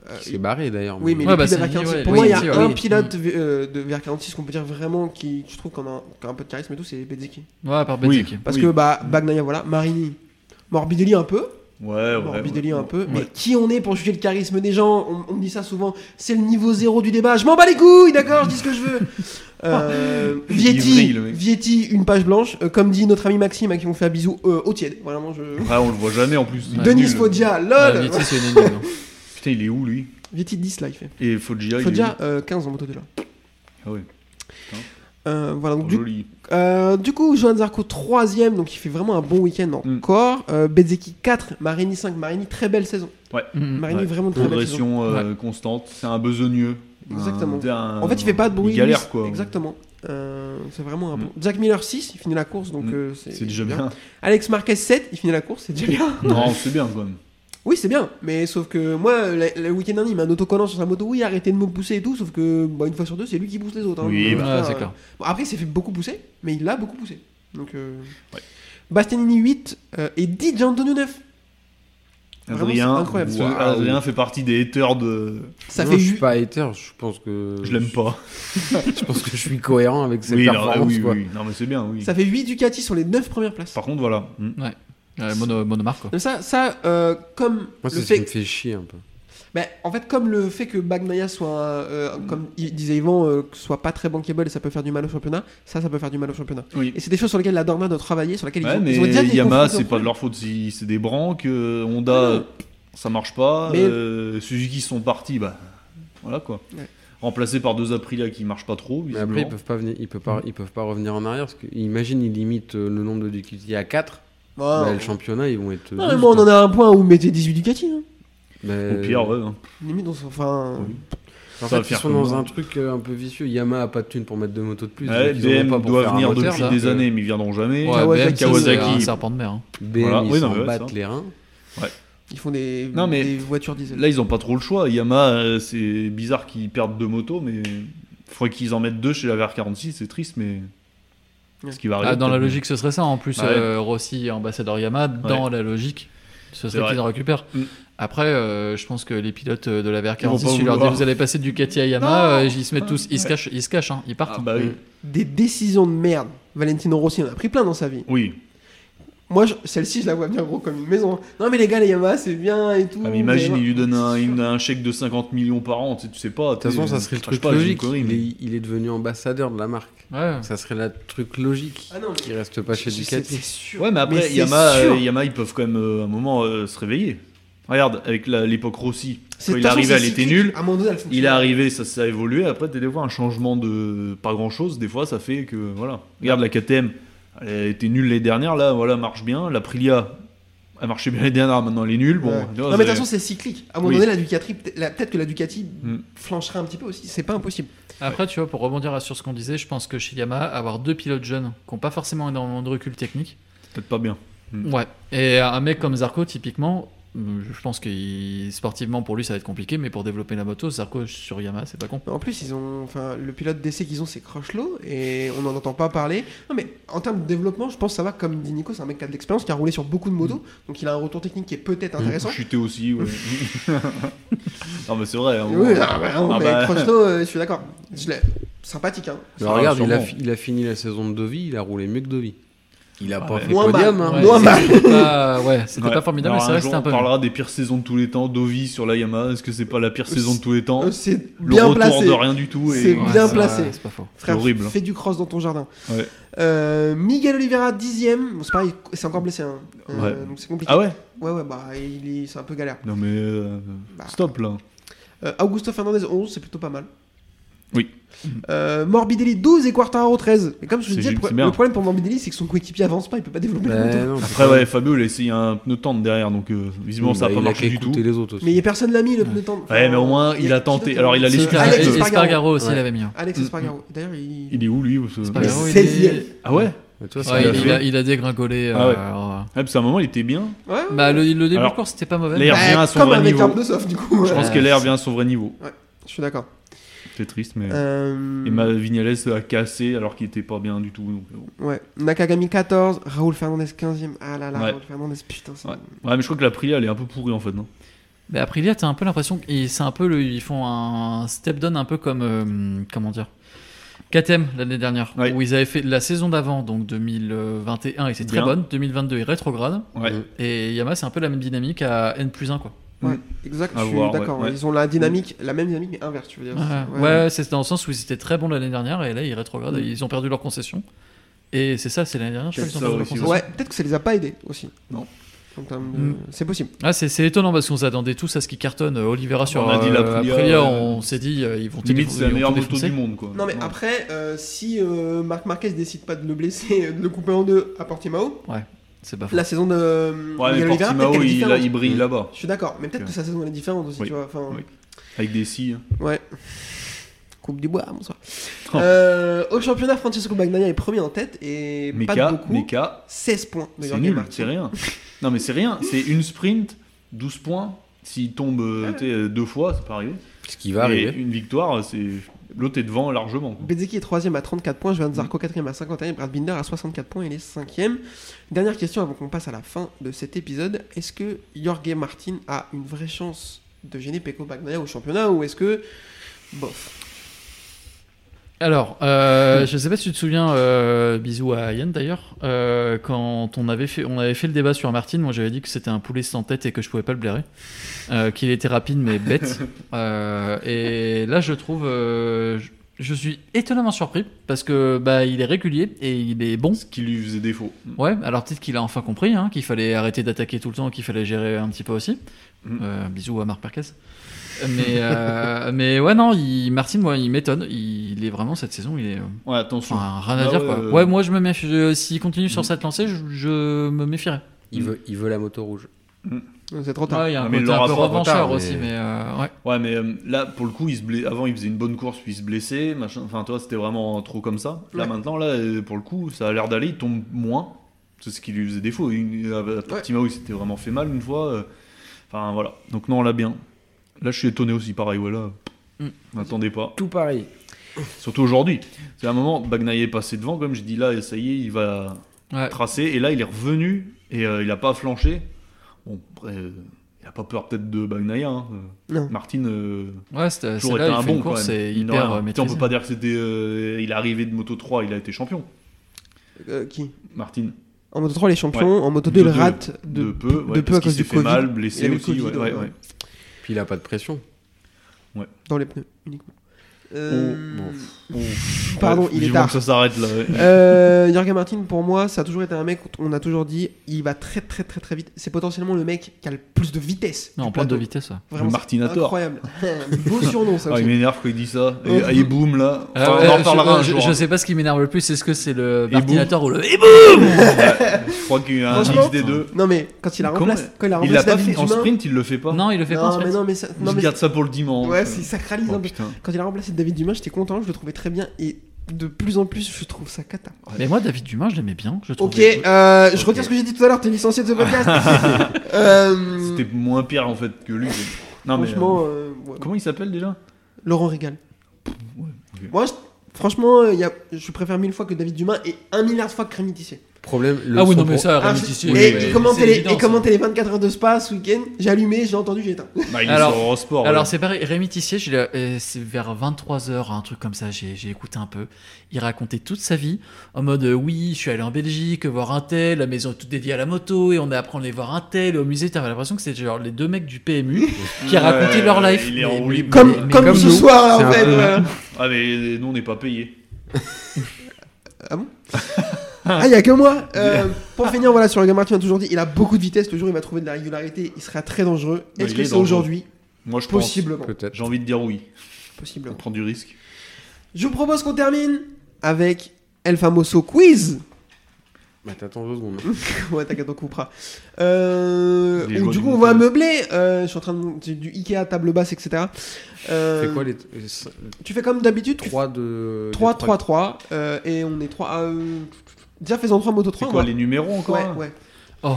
Euh,
Qui s'est barré d'ailleurs.
Oui, mais
Ouais,
les
bah,
pilotes de
c'est-
VR46,
ouais,
pour
oui,
moi, il y a un
oui.
pilote euh, de VR46 qu'on peut dire vraiment qui, je trouve qu'on a, un peu de charisme et tout, c'est Bezzecchi.
Ouais, par. Bezzecchi.
Parce que bah, Bagnaia, voilà, Marini, Morbidelli un peu,
Ouais, ouais.
Un peu,
Ouais.
mais qui on est pour juger le charisme des gens on, on me dit ça souvent, c'est le niveau zéro du débat, je m'en bats les couilles, d'accord, je dis ce que je veux. Euh,
Il
Vietti. Vietti, une page blanche, euh, comme dit notre ami Maxime à qui on fait un bisou euh, au tiède, vraiment je...
Ouais, on le voit jamais en plus. il
Denis
nul.
Foggia, lol
Vietti, c'est une énigme. hein.
Putain, il est où lui?
Vietti 10 là il fait.
Et Foggia, il est
Foggia, euh, 15 en moto déjà.
Ah ouais,
Euh, voilà, donc du. Euh, du coup, Johan Zarco 3ème, donc il fait vraiment un bon week-end
Mm.
encore. Euh, Bezzecchi 4, Marini 5. Marini, très belle saison.
Mm.
Marini,
Ouais.
vraiment très belle saison.
Progression euh, constante. C'est un besogneux.
Exactement.
Un-
En fait, il fait pas de bruit.
Il galère,
lui,
quoi.
Exactement. Euh, c'est vraiment un
Mm.
bon. Jack Miller 6, il finit la course, donc
Mm.
euh,
C'est déjà bien.
Alex Marquez 7, il finit la course, c'est déjà bien.
Non, c'est bien, quand même.
Oui, c'est bien, mais sauf que moi, le, le week-end dernier, il m'a un autocollant sur sa moto. Oui, arrêtez de me pousser et tout, sauf que bah, une fois sur deux, c'est lui qui pousse les autres. hein.
Oui,
Donc,
bah.
Euh,
c'est clair.
Bon, après, il s'est fait beaucoup pousser, mais il l'a beaucoup poussé. Donc, euh...
Ouais.
Bastianini 8 euh, et Di Gianantonio 9. Vraiment,
Adrien,
c'est incroyable.
Waouh.
Adrien fait partie des haters de.
Ça
Non,
fait
je suis pas hater, je pense que.
Je l'aime pas.
Je pense que je suis cohérent avec ses
Oui, oui,
quoi.
oui. Non, mais c'est bien, oui.
Ça fait 8 Ducati sur les 9 premières places.
Par contre, voilà. Hmm.
Ouais, mono, monomarque, quoi.
Ça, ça euh, comme
Moi,
le
c'est ce qui
fait,
me fait chier un peu.
En fait, comme le fait que Bagnaia soit, euh, comme il disait Yvan, euh, soit pas très bankable et ça peut faire du mal au championnat, ça, ça peut faire du mal au championnat.
Oui.
Et c'est des choses sur lesquelles la Dorna doit travailler, sur lesquelles
Ouais,
ils, ont,
mais
ils ont déjà
Yamaha, c'est pas de leur faute si c'est des branques. euh, Honda,
Ah
ça marche pas.
Mais-
euh, Suzuki sont partis, bah voilà quoi.
Ouais.
Remplacés par deux Aprilia qui marchent pas trop.
Mais après, ils peuvent pas venir, ils peuvent pas, ils peuvent pas revenir en arrière parce que imagine ils limitent euh, le nombre de Ducati à 4
Ouais,
bah,
ouais.
le championnat ils vont être.
Non, mais
12,
moi, on en a un point où vous mettez 18 Ducati. Hein.
Mais-
Au pire, ouais. hein.
Limite, on s'en- enfin.
Oui.
En
Ça va
fait, ils
faire
sont
comme
dans un truc euh, un peu vicieux. Yamaha a pas de thune pour mettre deux motos de plus.
Ouais,
donc ils en ont
BM
pas pour
doit
faire un
venir
moteur,
depuis
ça.
des
Euh,
années, mais ils viendront jamais.
Ouais,
Kawasaki,
BM, c'est
Kawasaki.
un serpent de mer. hein.
BM
Voilà.
ils
Oui, non,
s'en
mais ouais,
battent
ça.
les reins.
Ils font des,
Non, mais
des voitures diesel.
Là, ils ont pas trop le choix. Yamaha, euh, c'est bizarre qu'ils perdent deux motos, mais il faudrait qu'ils en mettent deux chez la VR46. C'est triste, mais.
Ouais.
Ce qui va arriver.
Ah, dans la logique, ce serait ça. En plus,
Bah ouais.
euh, Rossi, ambassadeur Yamaha, dans la logique, ce serait qu'ils en récupèrent.
Mm.
Après, euh, je pense que les pilotes euh, de la
Ils vont
VR46,
pas
tu leur dis vous allez passer du Ducati à Yamaha, euh, ils se mettent tous, ils se cachent, ils se cachent, hein, ils partent.
Ah, bah oui.
Des décisions de merde. Valentino Rossi en a pris plein dans sa vie.
Oui.
Moi, je- celle-ci, je la vois bien gros comme une maison. Non, mais les gars, les Yamaha, c'est bien et tout.
Ah, mais imagine,
mais-
il lui donne un, il- un chèque de 50 millions par an. Tu sais, tu sais pas.
De toute façon, ça serait le truc logique. il, est, il est devenu ambassadeur de la marque.
Ouais.
Ça serait le truc logique.
Ah non, mais-
Qui reste pas chez Ducati.
C'est sûr.
Ouais, mais après,
c'est
Yamaha,
sûr.
euh, Yamaha, ils peuvent quand même euh, à un moment euh, se réveiller. Regarde, avec l'époque Rossi, quand il est arrivé, elle était nulle. Il est arrivé, ça, ça a évolué. Après, t'as des fois un changement de pas grand chose. Des fois, ça fait que voilà. Regarde la KTM, elle était nulle les dernières. Là, voilà, marche bien. L'Aprilia, Elle marchait bien les dernières, maintenant elle est nulle. Bon,
Ouais. non, mais de toute
c'est-
façon, c'est cyclique. À un moment
Oui.
donné, la Ducati, peut- la- peut-être que la Ducati
Mm.
flancherait un petit peu aussi. C'est pas impossible.
Après, tu vois, pour rebondir sur ce qu'on disait, je pense que chez Yamaha, avoir deux pilotes jeunes qui n'ont pas forcément énormément de recul technique,
c'est peut-être pas bien. Mm.
ouais. Et un mec comme Zarco, typiquement, je pense que sportivement pour lui ça va être compliqué, mais pour développer la moto, Zarco sur Yamaha, c'est pas con.
En plus, ils ont, enfin, le pilote d'essai qu'ils ont, c'est Crutchlow, et on n'en entend pas parler. Non, mais en termes de développement, je pense que ça va. Comme dit Nico, c'est un mec qui a de l'expérience, qui a roulé sur beaucoup de motos, donc il a un retour technique qui est peut-être intéressant.
Chuter aussi, ouais. non, mais c'est vrai. hein,
Oui,
bon.
ah, bah, non,
Ah
mais
bah.
Crutchlow, euh, je suis d'accord. Je l'ai- Sympathique, hein.
Alors,
Ah,
regarde, il a, il a fini la saison de Dovi, il a roulé mieux que Dovi. Il a
Ah
pas
ouais.
fait
Moins
podium.
mal.
hein.
Ouais,
Moins
c'est-
mal.
c'était pas, ouais, c'était
Ouais.
pas formidable, mais c'est
un
vrai c'était un peu.
On parlera des pires saisons de tous les temps. Dovi sur la Yamaha, est-ce que c'est pas la pire saison de tous les temps
Euh, C'est
Le
bien
retour
placé.
de rien du tout.
C'est bien
c'est
placé.
vrai, C'est pas faux.
Frère,
horrible.
fais du cross dans ton jardin.
Ouais.
Euh, Miguel Oliveira, dixième. Bon, c'est pareil, c'est encore blessé. Hein. Euh,
Ouais.
Donc c'est compliqué.
Ah ouais
Ouais, ouais, bah, il est- c'est un peu galère.
Non mais euh,
Bah.
stop là.
Euh, Augusto Fernandez, 11, c'est plutôt pas mal.
Oui.
Euh, Morbidelli, 12 et Quartararo, 13. Mais comme je disais, le, pro- le problème pour Morbidelli, c'est que son coéquipier avance pas, il peut pas développer le
Bah,
moto.
non,
Après ouais, Fabio il a essayé un pneu tendre derrière donc euh, visiblement ça a
bah,
pas marché du tout.
les autres aussi.
Mais il y a personne l'a mis le pneu tendre.
Ouais, mais au moins, il a tenté. Alors, il a
C'est
l'excuse
Alex
de-
Et
Espargaro.
Aussi
Ouais.
l'avait mis. hein.
Alex
Mm.
Espargaro. D'ailleurs, il.
Il est où lui
Espargaro, il,
16e.
est...
Ah ouais
vois,
Ouais, il,
a
il a,
fait-
il a dégringolé.
Ah ouais.
euh, alors,
Ouais, parce qu'à un moment il était bien.
Ouais, ouais.
Bah, le, le début de course, c'était pas mauvais.
l'air-
Bah,
revient à son
comme
vrai
avec
niveau.
un pneu soft, du coup.
Je pense
Ouais.
que l'air vient à son vrai niveau.
Je suis d'accord.
C'est triste mais.
Euh,
Et ma Vignales a cassé alors qu'il était pas bien du tout. donc, bon.
Ouais. Nakagami 14, Raoul Fernandez 15ème. Ah là là,
Ouais.
Raoul Fernandez, putain. c'est-
Ouais. Ouais mais je crois que la Priya elle est un peu pourrie en fait non?
Mais après, là, t'as un peu l'impression qu'ils c'est un peu le- ils font un step down un peu comme euh, comment dire KTM l'année dernière
Ouais.
où ils avaient fait la saison d'avant donc 2021 et c'est très bonne 2022 ils rétrogradent
Ouais.
Mm.
et Yamaha c'est un peu la même dynamique à N plus 1 quoi.
Ouais,
Mm.
exact, je suis
ouais,
d'accord.
ouais.
Ils ont la dynamique, la même dynamique, mais inverse, tu veux dire.
Ouais, ouais, c'est dans le sens où ils étaient très bons l'année dernière et là ils rétrogradent
Mm.
et ils ont perdu leur concession. Et c'est ça, c'est l'année dernière, je crois qu'ils ont perdu leur concession.
Ouais, peut-être que ça les a pas aidés aussi.
Non.
De-
Mm.
C'est possible.
Ah, c'est c'est étonnant parce qu'on s'attendait tous à ce qui cartonne euh, Olivera sur
On a dit la
euh,
Aprilia,
Aprilia,
euh,
on s'est dit euh, ils vont
Limite
ils
c'est la
vont
meilleure moto du monde quoi.
Non, mais
Ouais.
après, euh, si euh, Marc Marquez décide pas de le blesser, de le couper en deux à Portimao,
C'est pas faux.
la saison de
Ouais mais
Oliveira,
Portimao il, brille là-bas
Je suis d'accord, mais peut-être que sa saison elle est différente aussi,
Oui.
tu vois. Enfin,
Oui. avec des scies. hein.
ouais. Coupe du bois, bonsoir.
Oh.
Euh, au championnat, Francesco Bagnaia est premier en tête et pas de
Meka,
beaucoup.
Meka,
16 points de
c'est
Jorge
nul,
Martin.
c'est rien. Non mais c'est rien, c'est une sprint, 12 points. S'il tombe euh, tu sais, euh, deux fois, ça peut arriver.
Ce qui va
Et
arriver.
une victoire, c'est l'autre est devant largement.
Bezeki est 3ème à 34 points, Johan Zarco
Mm.
4ème à 51, Brad Binder à 64 points, il est 5ème. Dernière question avant qu'on passe à la fin de cet épisode. Est-ce que Jorge Martin a une vraie chance de gêner Pecco Bagnaia au championnat ou est-ce que. Bof.
Alors, euh, je sais pas si tu te souviens, euh, bisous à Yann d'ailleurs, euh, quand on avait, fait, on avait fait le débat sur Martin, moi j'avais dit que c'était un poulet sans tête et que je pouvais pas le blairer, qu'il était rapide mais bête. Et là, je trouve, je, je suis étonnamment surpris parce que bah, il est régulier et il est bon.
Ce qui lui faisait défaut.
Ouais, alors peut-être qu'il a enfin compris hein, qu'il fallait arrêter d'attaquer tout le temps, qu'il fallait gérer un petit peu aussi.
Mm.
Bisous à Marc Perquez. Mais, euh, mais ouais, non, il, Martin, moi, il m'étonne. Il, il est vraiment cette saison, il est. euh,
Ouais, attention.
Enfin, rien à
Ah
dire
ouais,
quoi.
euh,
Ouais, moi je me méfie. S'il continue sur
Mm.
cette lancée, je, je me méfierais.
Il veut, il veut la moto rouge.
C'est trop tard.
Ouais, il y a un
Ah, mais il
côté un peu revancheur
tard,
aussi,
mais-
euh, ouais.
Ouais, mais euh, là, pour le coup, il se avant, il faisait une bonne course, puis il se blessait. Machin. Enfin, toi, c'était vraiment trop comme ça. Là,
Ouais.
maintenant, là, euh, pour le coup, ça a l'air d'aller. Il tombe moins. C'est ce qui lui faisait défaut. Une- À à Portimao, il s'était vraiment fait mal une fois. euh. Enfin, voilà. Donc, non, là, bien. Là, je suis étonné aussi, pareil. Voilà.
Mm.
N'attendez pas.
Tout pareil.
Surtout aujourd'hui. C'est un moment, Bagnaia est passé devant, comme je dis là, ça y est, il va
Ouais.
tracer. Et là, il est revenu et euh, il a pas flanché. Bon, après, euh, il a pas peur peut-être de Bagnaia. hein.
Non.
Martin. euh,
Ouais, c'était
toujours été
là, il
un bon
course, c'est hyper
rien. on peut pas dire que c'était. euh, il est arrivé de Moto 3, il a été champion.
Euh, qui?
Martin.
En moto 3, les champions. En moto 2, le
De-
rate
De,
de.
peu, ouais,
de peu
parce
à cause
s'est
du
fait
Covid.
mal,
Il
blessé aussi.
Covid,
ouais, ouais,
ouais.
ouais.
Puis il a pas de pression.
Dans les pneus uniquement. Euh, Pardon,
Ouais,
il est tard.
que ça s'arrête là. ouais.
Euh, Martin, pour moi, ça a toujours été un mec, on a toujours dit, il va très très très très vite. C'est potentiellement le mec qui a le plus de vitesse.
Non, en pointe de vitesse. ouais.
Vraiment,
Le
c'est
Martinator.
Incroyable. Beau surnom, ça
Ah, il m'énerve quand il dit ça.
Oh.
Et, et boum là. Enfin,
Ah,
on en reparlera un
je,
jour.
je
hein.
sais pas ce qui m'énerve le plus, est-ce que c'est le
Et
Martinator ou le. Et
Je crois qu'il y a un mix des deux.
Non mais quand il a remplacé, quand il a
Il pas
David
fait en sprint, il le fait pas.
Non, il le fait pas en
Non
sprint.
mais non mais ça, non
je
mais
garde ça pour le dimanche.
ouais, c'est sacralise
Oh,
un. Quand il a remplacé David Dumas, j'étais content, je le trouvais très bien et de plus en plus, je trouve ça cata.
Mais moi, David Dumas, je l'aimais bien. Je
Ok,
trouvais-
euh, je retire ce que j'ai dit tout à l'heure, t'es licencié de ce podcast. Euh,
C'était moins pire en fait que lui. Non
franchement,
euh,
euh, ouais.
Comment il s'appelle déjà?
Laurent Régal. Moi, je- franchement, il y a, je préfère mille fois que David Dumas et un milliard de fois que Rémi Tissier.
Problème. le
Ah oui, non, mais ça,
Ah,
Tissier,
et
oui, mais
il commentait
c'est
les,
évident,
il
ça.
commentait les 24 heures de spa ce week-end. J'ai allumé, j'ai entendu, j'ai éteint.
Bah, il
Alors-
est sur Eurosport.
Alors
ouais.
c'est pareil, Rémi Tissier, euh, c'est vers 23h, un truc comme ça, j'ai écouté un peu. Il racontait toute sa vie en mode euh, oui, je suis allé en Belgique voir un tel, la maison est toute dédiée à la moto, et on est après on allait voir un tel, et au musée, t'avais l'impression que c'était genre les deux mecs du PMU qui
Ouais,
racontaient leur life.
il est
Mais-
en
mais-
Comme, comme,
comme
ce
nous,
soir, en fait.
peu-
voilà.
Ah mais nous on n'est pas payés.
Ah, il y a que moi. Euh, pour finir, voilà, sur le Martin a toujours dit, il a beaucoup de vitesse. Le jour où il va trouver de la régularité, il sera très dangereux. Est-ce que
est
c'est aujourd'hui
Moi je pense.
Possiblement.
Peut-être.
J'ai envie de dire oui. On
Possiblement.
prend du risque.
Je vous propose qu'on termine avec El Famoso Quiz.
Bah, t'attends deux secondes.
ouais, t'inquiète, on coupera. Euh, du coup, on va meubler. Euh, je suis en train de. c'est du Ikea, table basse, etc. Euh,
C'est quoi les
Tu fais comme d'habitude.
3 de.
3,
des
3, 3. euh, et on est 3. Euh, déjà, faisons 3 moto 3.
C'est quoi les numéros encore
Ouais, ouais.
Oh.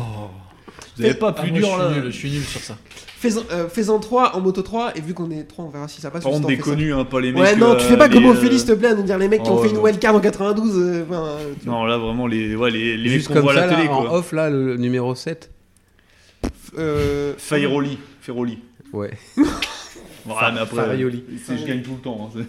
Vous avez pas
Ah,
plus
moi,
dur
je suis
là
nul, je suis nul sur ça.
Fais-en euh, fais-en 3 en moto 3. Et vu qu'on est 3, on verra si ça passe.
Par contre connus, hein, pas les mecs.
Ouais, non, tu
euh,
fais pas comme
les,
Ophélie,
euh,
s'il te plaît, à nous dire les mecs qui
oh,
ont fait une
non.
wildcard en 92. euh, enfin, euh, tu-
Non là vraiment les, ouais, les, les mecs qu'on
comme
voit à
ça,
la télé
là, en
quoi.
off, là, le numéro 7.
euh,
Fairoli. Ferroli.
Ouais.
Ouais, mais après,
Farioli.
c'est- je gagne tout le temps. hein,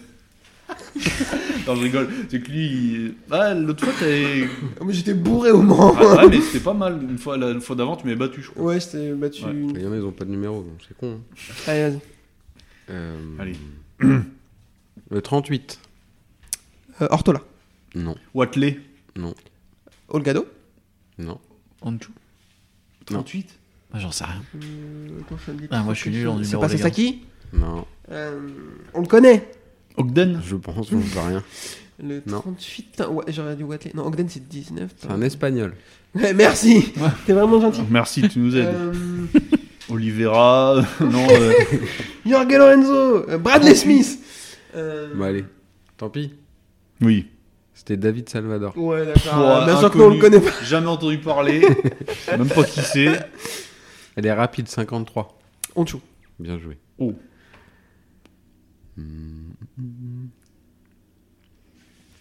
non, je rigole. C'est que lui. il- Ah, l'autre fois, t'avais.
Ah, mais J'étais bourré au Mans.
Ah, ouais, mais c'était pas mal. Une fois, la une fois d'avant, tu m'avais battu, je crois.
Ouais, j'étais battu.
Ouais.
Il y en a, ils ont pas de numéro, donc c'est con. hein.
Allez, vas-y.
Euh,
Allez.
Le 38.
Euh, Ortola.
Non.
Watley.
Olgado.
Non.
Anju
38
Moi, J'en sais rien.
Euh, attends, je dis
Ah, moi, je suis nul en
C'est
numéro,
pas
les gars.
Sasaki?
Non.
Euh, On le connaît.
Ogden
Je pense, je sais rien.
Le
Non.
38. Putain, ouais, j'aurais dû Watley. Non, Ogden c'est 19.
C'est un espagnol.
Ouais, merci. T'es vraiment gentil.
Merci, tu nous aides.
Euh,
Olivera. non, euh,
Jorge Lorenzo. euh, Bradley Smith. Euh,
Bah, allez. Tant pis.
Oui.
C'était David Salvador.
Ouais, d'accord. Euh,
euh,
Bien sûr qu'on le connaît pas.
Jamais entendu parler. Même pas qui c'est.
Elle est rapide, 53.
On joue.
Bien joué.
Oh.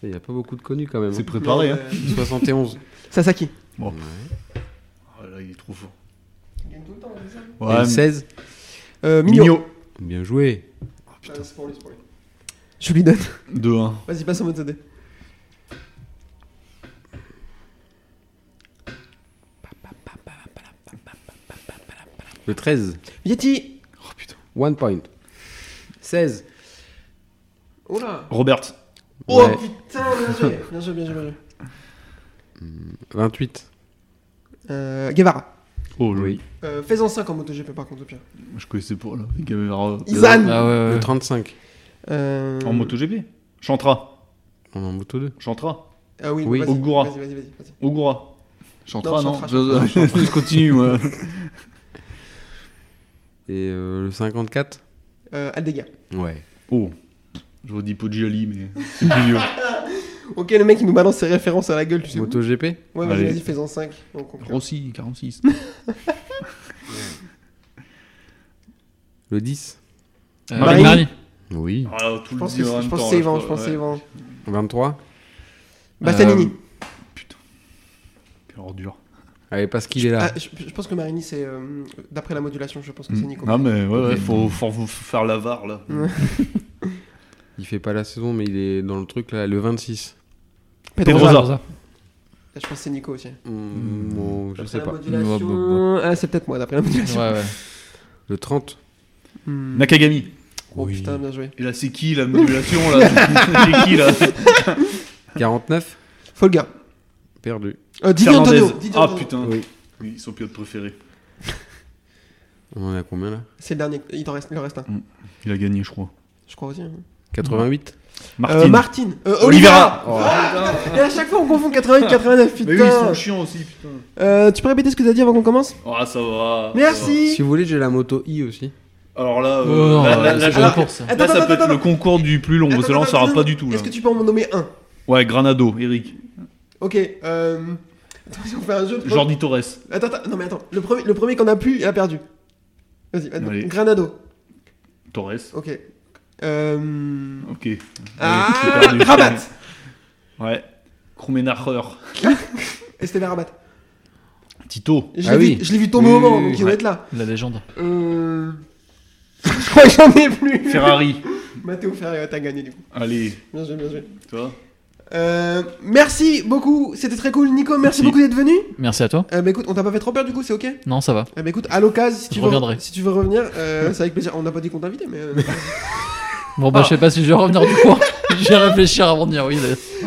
Il n'y a pas beaucoup de connus quand même.
C'est
hein.
préparé, hein.
71.
Sasaki.
Bon.
Ouais.
Ah, là, il est trop fort.
Il gagne tout le temps, c'est ça
Ouais,
le 16.
Euh, Migno.
Migno.
Bien joué.
Ah, c'est pour lui, c'est pour lui. Je lui donne.
2-1.
Vas-y, passe en mode CD.
Le 13.
Yeti.
Oh putain.
One point. 16.
Oh là.
Robert.
Oh
Ouais.
putain, bien joué. Bien joué, bien joué, bien joué.
28.
Euh, Guevara.
Oh
Oui.
Euh, Fais-en 5 en MotoGP par contre, au pire.
Je connaissais pas là. Gavera.
Izan.
Ah ouais,
Le
ouais.
35.
Euh...
En MotoGP? Chantra.
En moto 2.
Chantra.
Ah oui,
Oui.
vas-y,
Ogura.
Vas-y, vas-y, vas-y.
Ogura. Chantra,
Non,
non,
Chantra,
Je- je, je continue, moi.
Et euh, le 54.
Euh, Aldega.
Ouais.
Oh. Je redis Poggiali, mais c'est plus vieux.
Ok, le mec il nous balance ses références à la gueule, tu sais. où
Moto GP.
Ouais, vas-y,
Allez.
vas-y, fais-en 5. On comprend.
Rossi, 46.
Le 10.
Euh,
Marini.
Marini.
Oui.
Ah, tout
Je
le
pense que je
même
pense que c'est Yvan,
je
pense que c'est Yvan.
23.
Bastianini.
Putain. Quelle ordure.
Allez, parce qu'il est là.
Ah, je, je pense que Marini, c'est. euh, D'après la modulation, je pense que c'est Nico.
Non, mais ouais, ouais, faut, faut, faut faire la VAR, là.
Il fait pas la saison, mais il est dans le truc là. Le 26.
Pedrosa.
Pedrosa.
Là, je pense que c'est Nico aussi.
Hmm, bon, je sais pas.
modulation-
Bon, bon,
Ah, c'est peut-être moi, d'après la modulation.
Ouais, ouais.
Le 30.
Hmm.
Nakagami.
Oh
Oui.
putain, bien joué.
Et là, c'est qui la modulation là? C'est qui là?
49
Folga.
Perdu.
Euh, Didier. Antonio. Didier
Ah putain.
Oui.
Oui, son pilote préféré.
On en est à combien là?
C'est le dernier. Il t'en reste, il en reste un.
Il a gagné, je crois.
Je crois aussi. hein.
88
Martin.
Euh, Martin. Euh,
Olivera.
Olivera. Et à chaque fois, on confond 88 89. Putain.
Mais oui, ils sont chiants aussi, putain.
Euh, tu peux répéter ce que t'as dit avant qu'on commence?
Ah, ça va. ça
Merci.
Si vous voulez, j'ai la moto I aussi.
Alors là, euh,
Oh,
là, là,
c'est
là, là,
la course. ça.
Attends,
là, ça
attends,
peut être
attends,
le concours du plus long, parce que là, on
Attends,
saura
attends,
pas du tout. Là.
Est-ce que tu peux en nommer un?
Ouais, Granado, Eric.
Ok. Euh... Attends, si on fait un jeu de
Jordi Torres.
Attends, attends, non mais attends. Le premier, le premier qu'on a pu, il a perdu. Vas-y, attends.
Allez.
Granado.
Torres.
Ok. Euh...
Ok.
Ah. Rabat.
Ouais. Krumenacher.
Esteban Rabat.
Tito.
Je l'ai
Ah
vu,
oui.
je l'ai vu tomber au moment, donc il doit être là.
La légende.
Euh... je crois que j'en ai plus.
Ferrari.
Matteo Ferrari, t'as gagné du coup.
Allez,
Bien joué, bien joué.
toi.
Euh, merci beaucoup, c'était très cool. Nico, merci,
Merci.
beaucoup d'être venu.
Merci à toi.
Euh, bah écoute, on t'a pas fait trop peur du coup, c'est ok?
Non, ça va.
Eh bah écoute, à l'occasion, si, si tu veux revenir, euh, c'est avec plaisir. On n'a pas dit qu'on t'invitait, mais.
Bon, bah, je sais pas si je vais revenir du coup. je vais réfléchir avant de dire oui.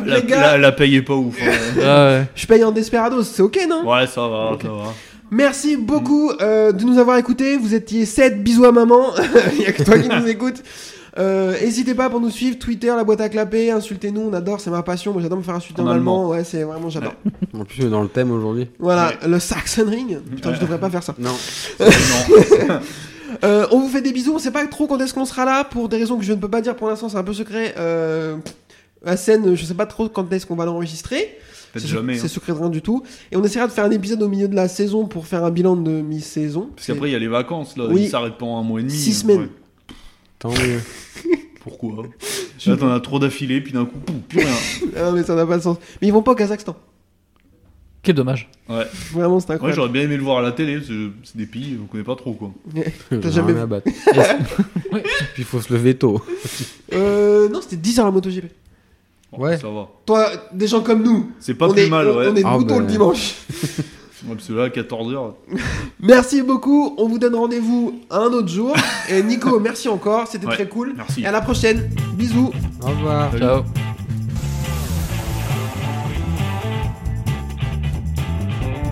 La,
Les gars-
la, la paye est pas ouf. hein.
Ouais, ouais.
je paye en Desperados, c'est ok, non?
Ouais, ça va, ça va.
Merci beaucoup euh, de nous avoir écoutés. Vous étiez 7 bisous à maman. Il y a que toi qui nous écoutes. Euh, N'hésitez pas pour nous suivre, Twitter, la boîte à clapper, insultez-nous, on adore, c'est ma passion. Moi j'adore me faire insulter en,
En
allemand.
allemand.
ouais, c'est vraiment j'adore.
En plus, on est dans le thème aujourd'hui.
Voilà, le Saxon Ring. Putain, je devrais pas faire ça.
Non.
non.
Euh, on vous fait des bisous, on sait pas trop quand est-ce qu'on sera là pour des raisons que je ne peux pas dire pour l'instant, c'est un peu secret. Euh, la scène, je sais pas trop quand est-ce qu'on va l'enregistrer.
Peut-être
C'est
jamais.
C'est
hein.
secret de rien du tout. Et on essaiera de faire un épisode au milieu de la saison pour faire un bilan de mi-saison.
Parce qu'après, il y a les vacances, là.
Oui.
Ils s'arrêtent pendant un mois et demi.
Six
hein,
semaines.
ouais.
Tant mieux.
Pourquoi? Là, t'en as trop d'affilée, puis d'un coup, pouf, plus rien.
Ah, mais ça n'a pas de sens. Mais ils vont pas au Kazakhstan.
Quel dommage.
Ouais.
Vraiment, c'est
Ouais,
incroyable.
j'aurais bien aimé le voir à la télé, c'est des pays qu'on connaît pas trop, quoi.
J'ai
jamais
rien
vu.
à battre.
Est-ce-
Puis il faut se lever tôt.
Euh, non, c'était 10 heures la MotoGP.
Bon,
Ouais.
Ça va.
Toi, des gens comme nous,
C'est pas
on,
plus
est,
mal,
on,
ouais.
on est de
Ah,
le dimanche.
Ouais, parce que là, 14h.
Merci beaucoup. On vous donne rendez-vous un autre jour. Et Nico, merci encore. C'était
Ouais.
très cool.
Merci.
Et à la prochaine. Bisous.
Au revoir.
Salut.
Ciao.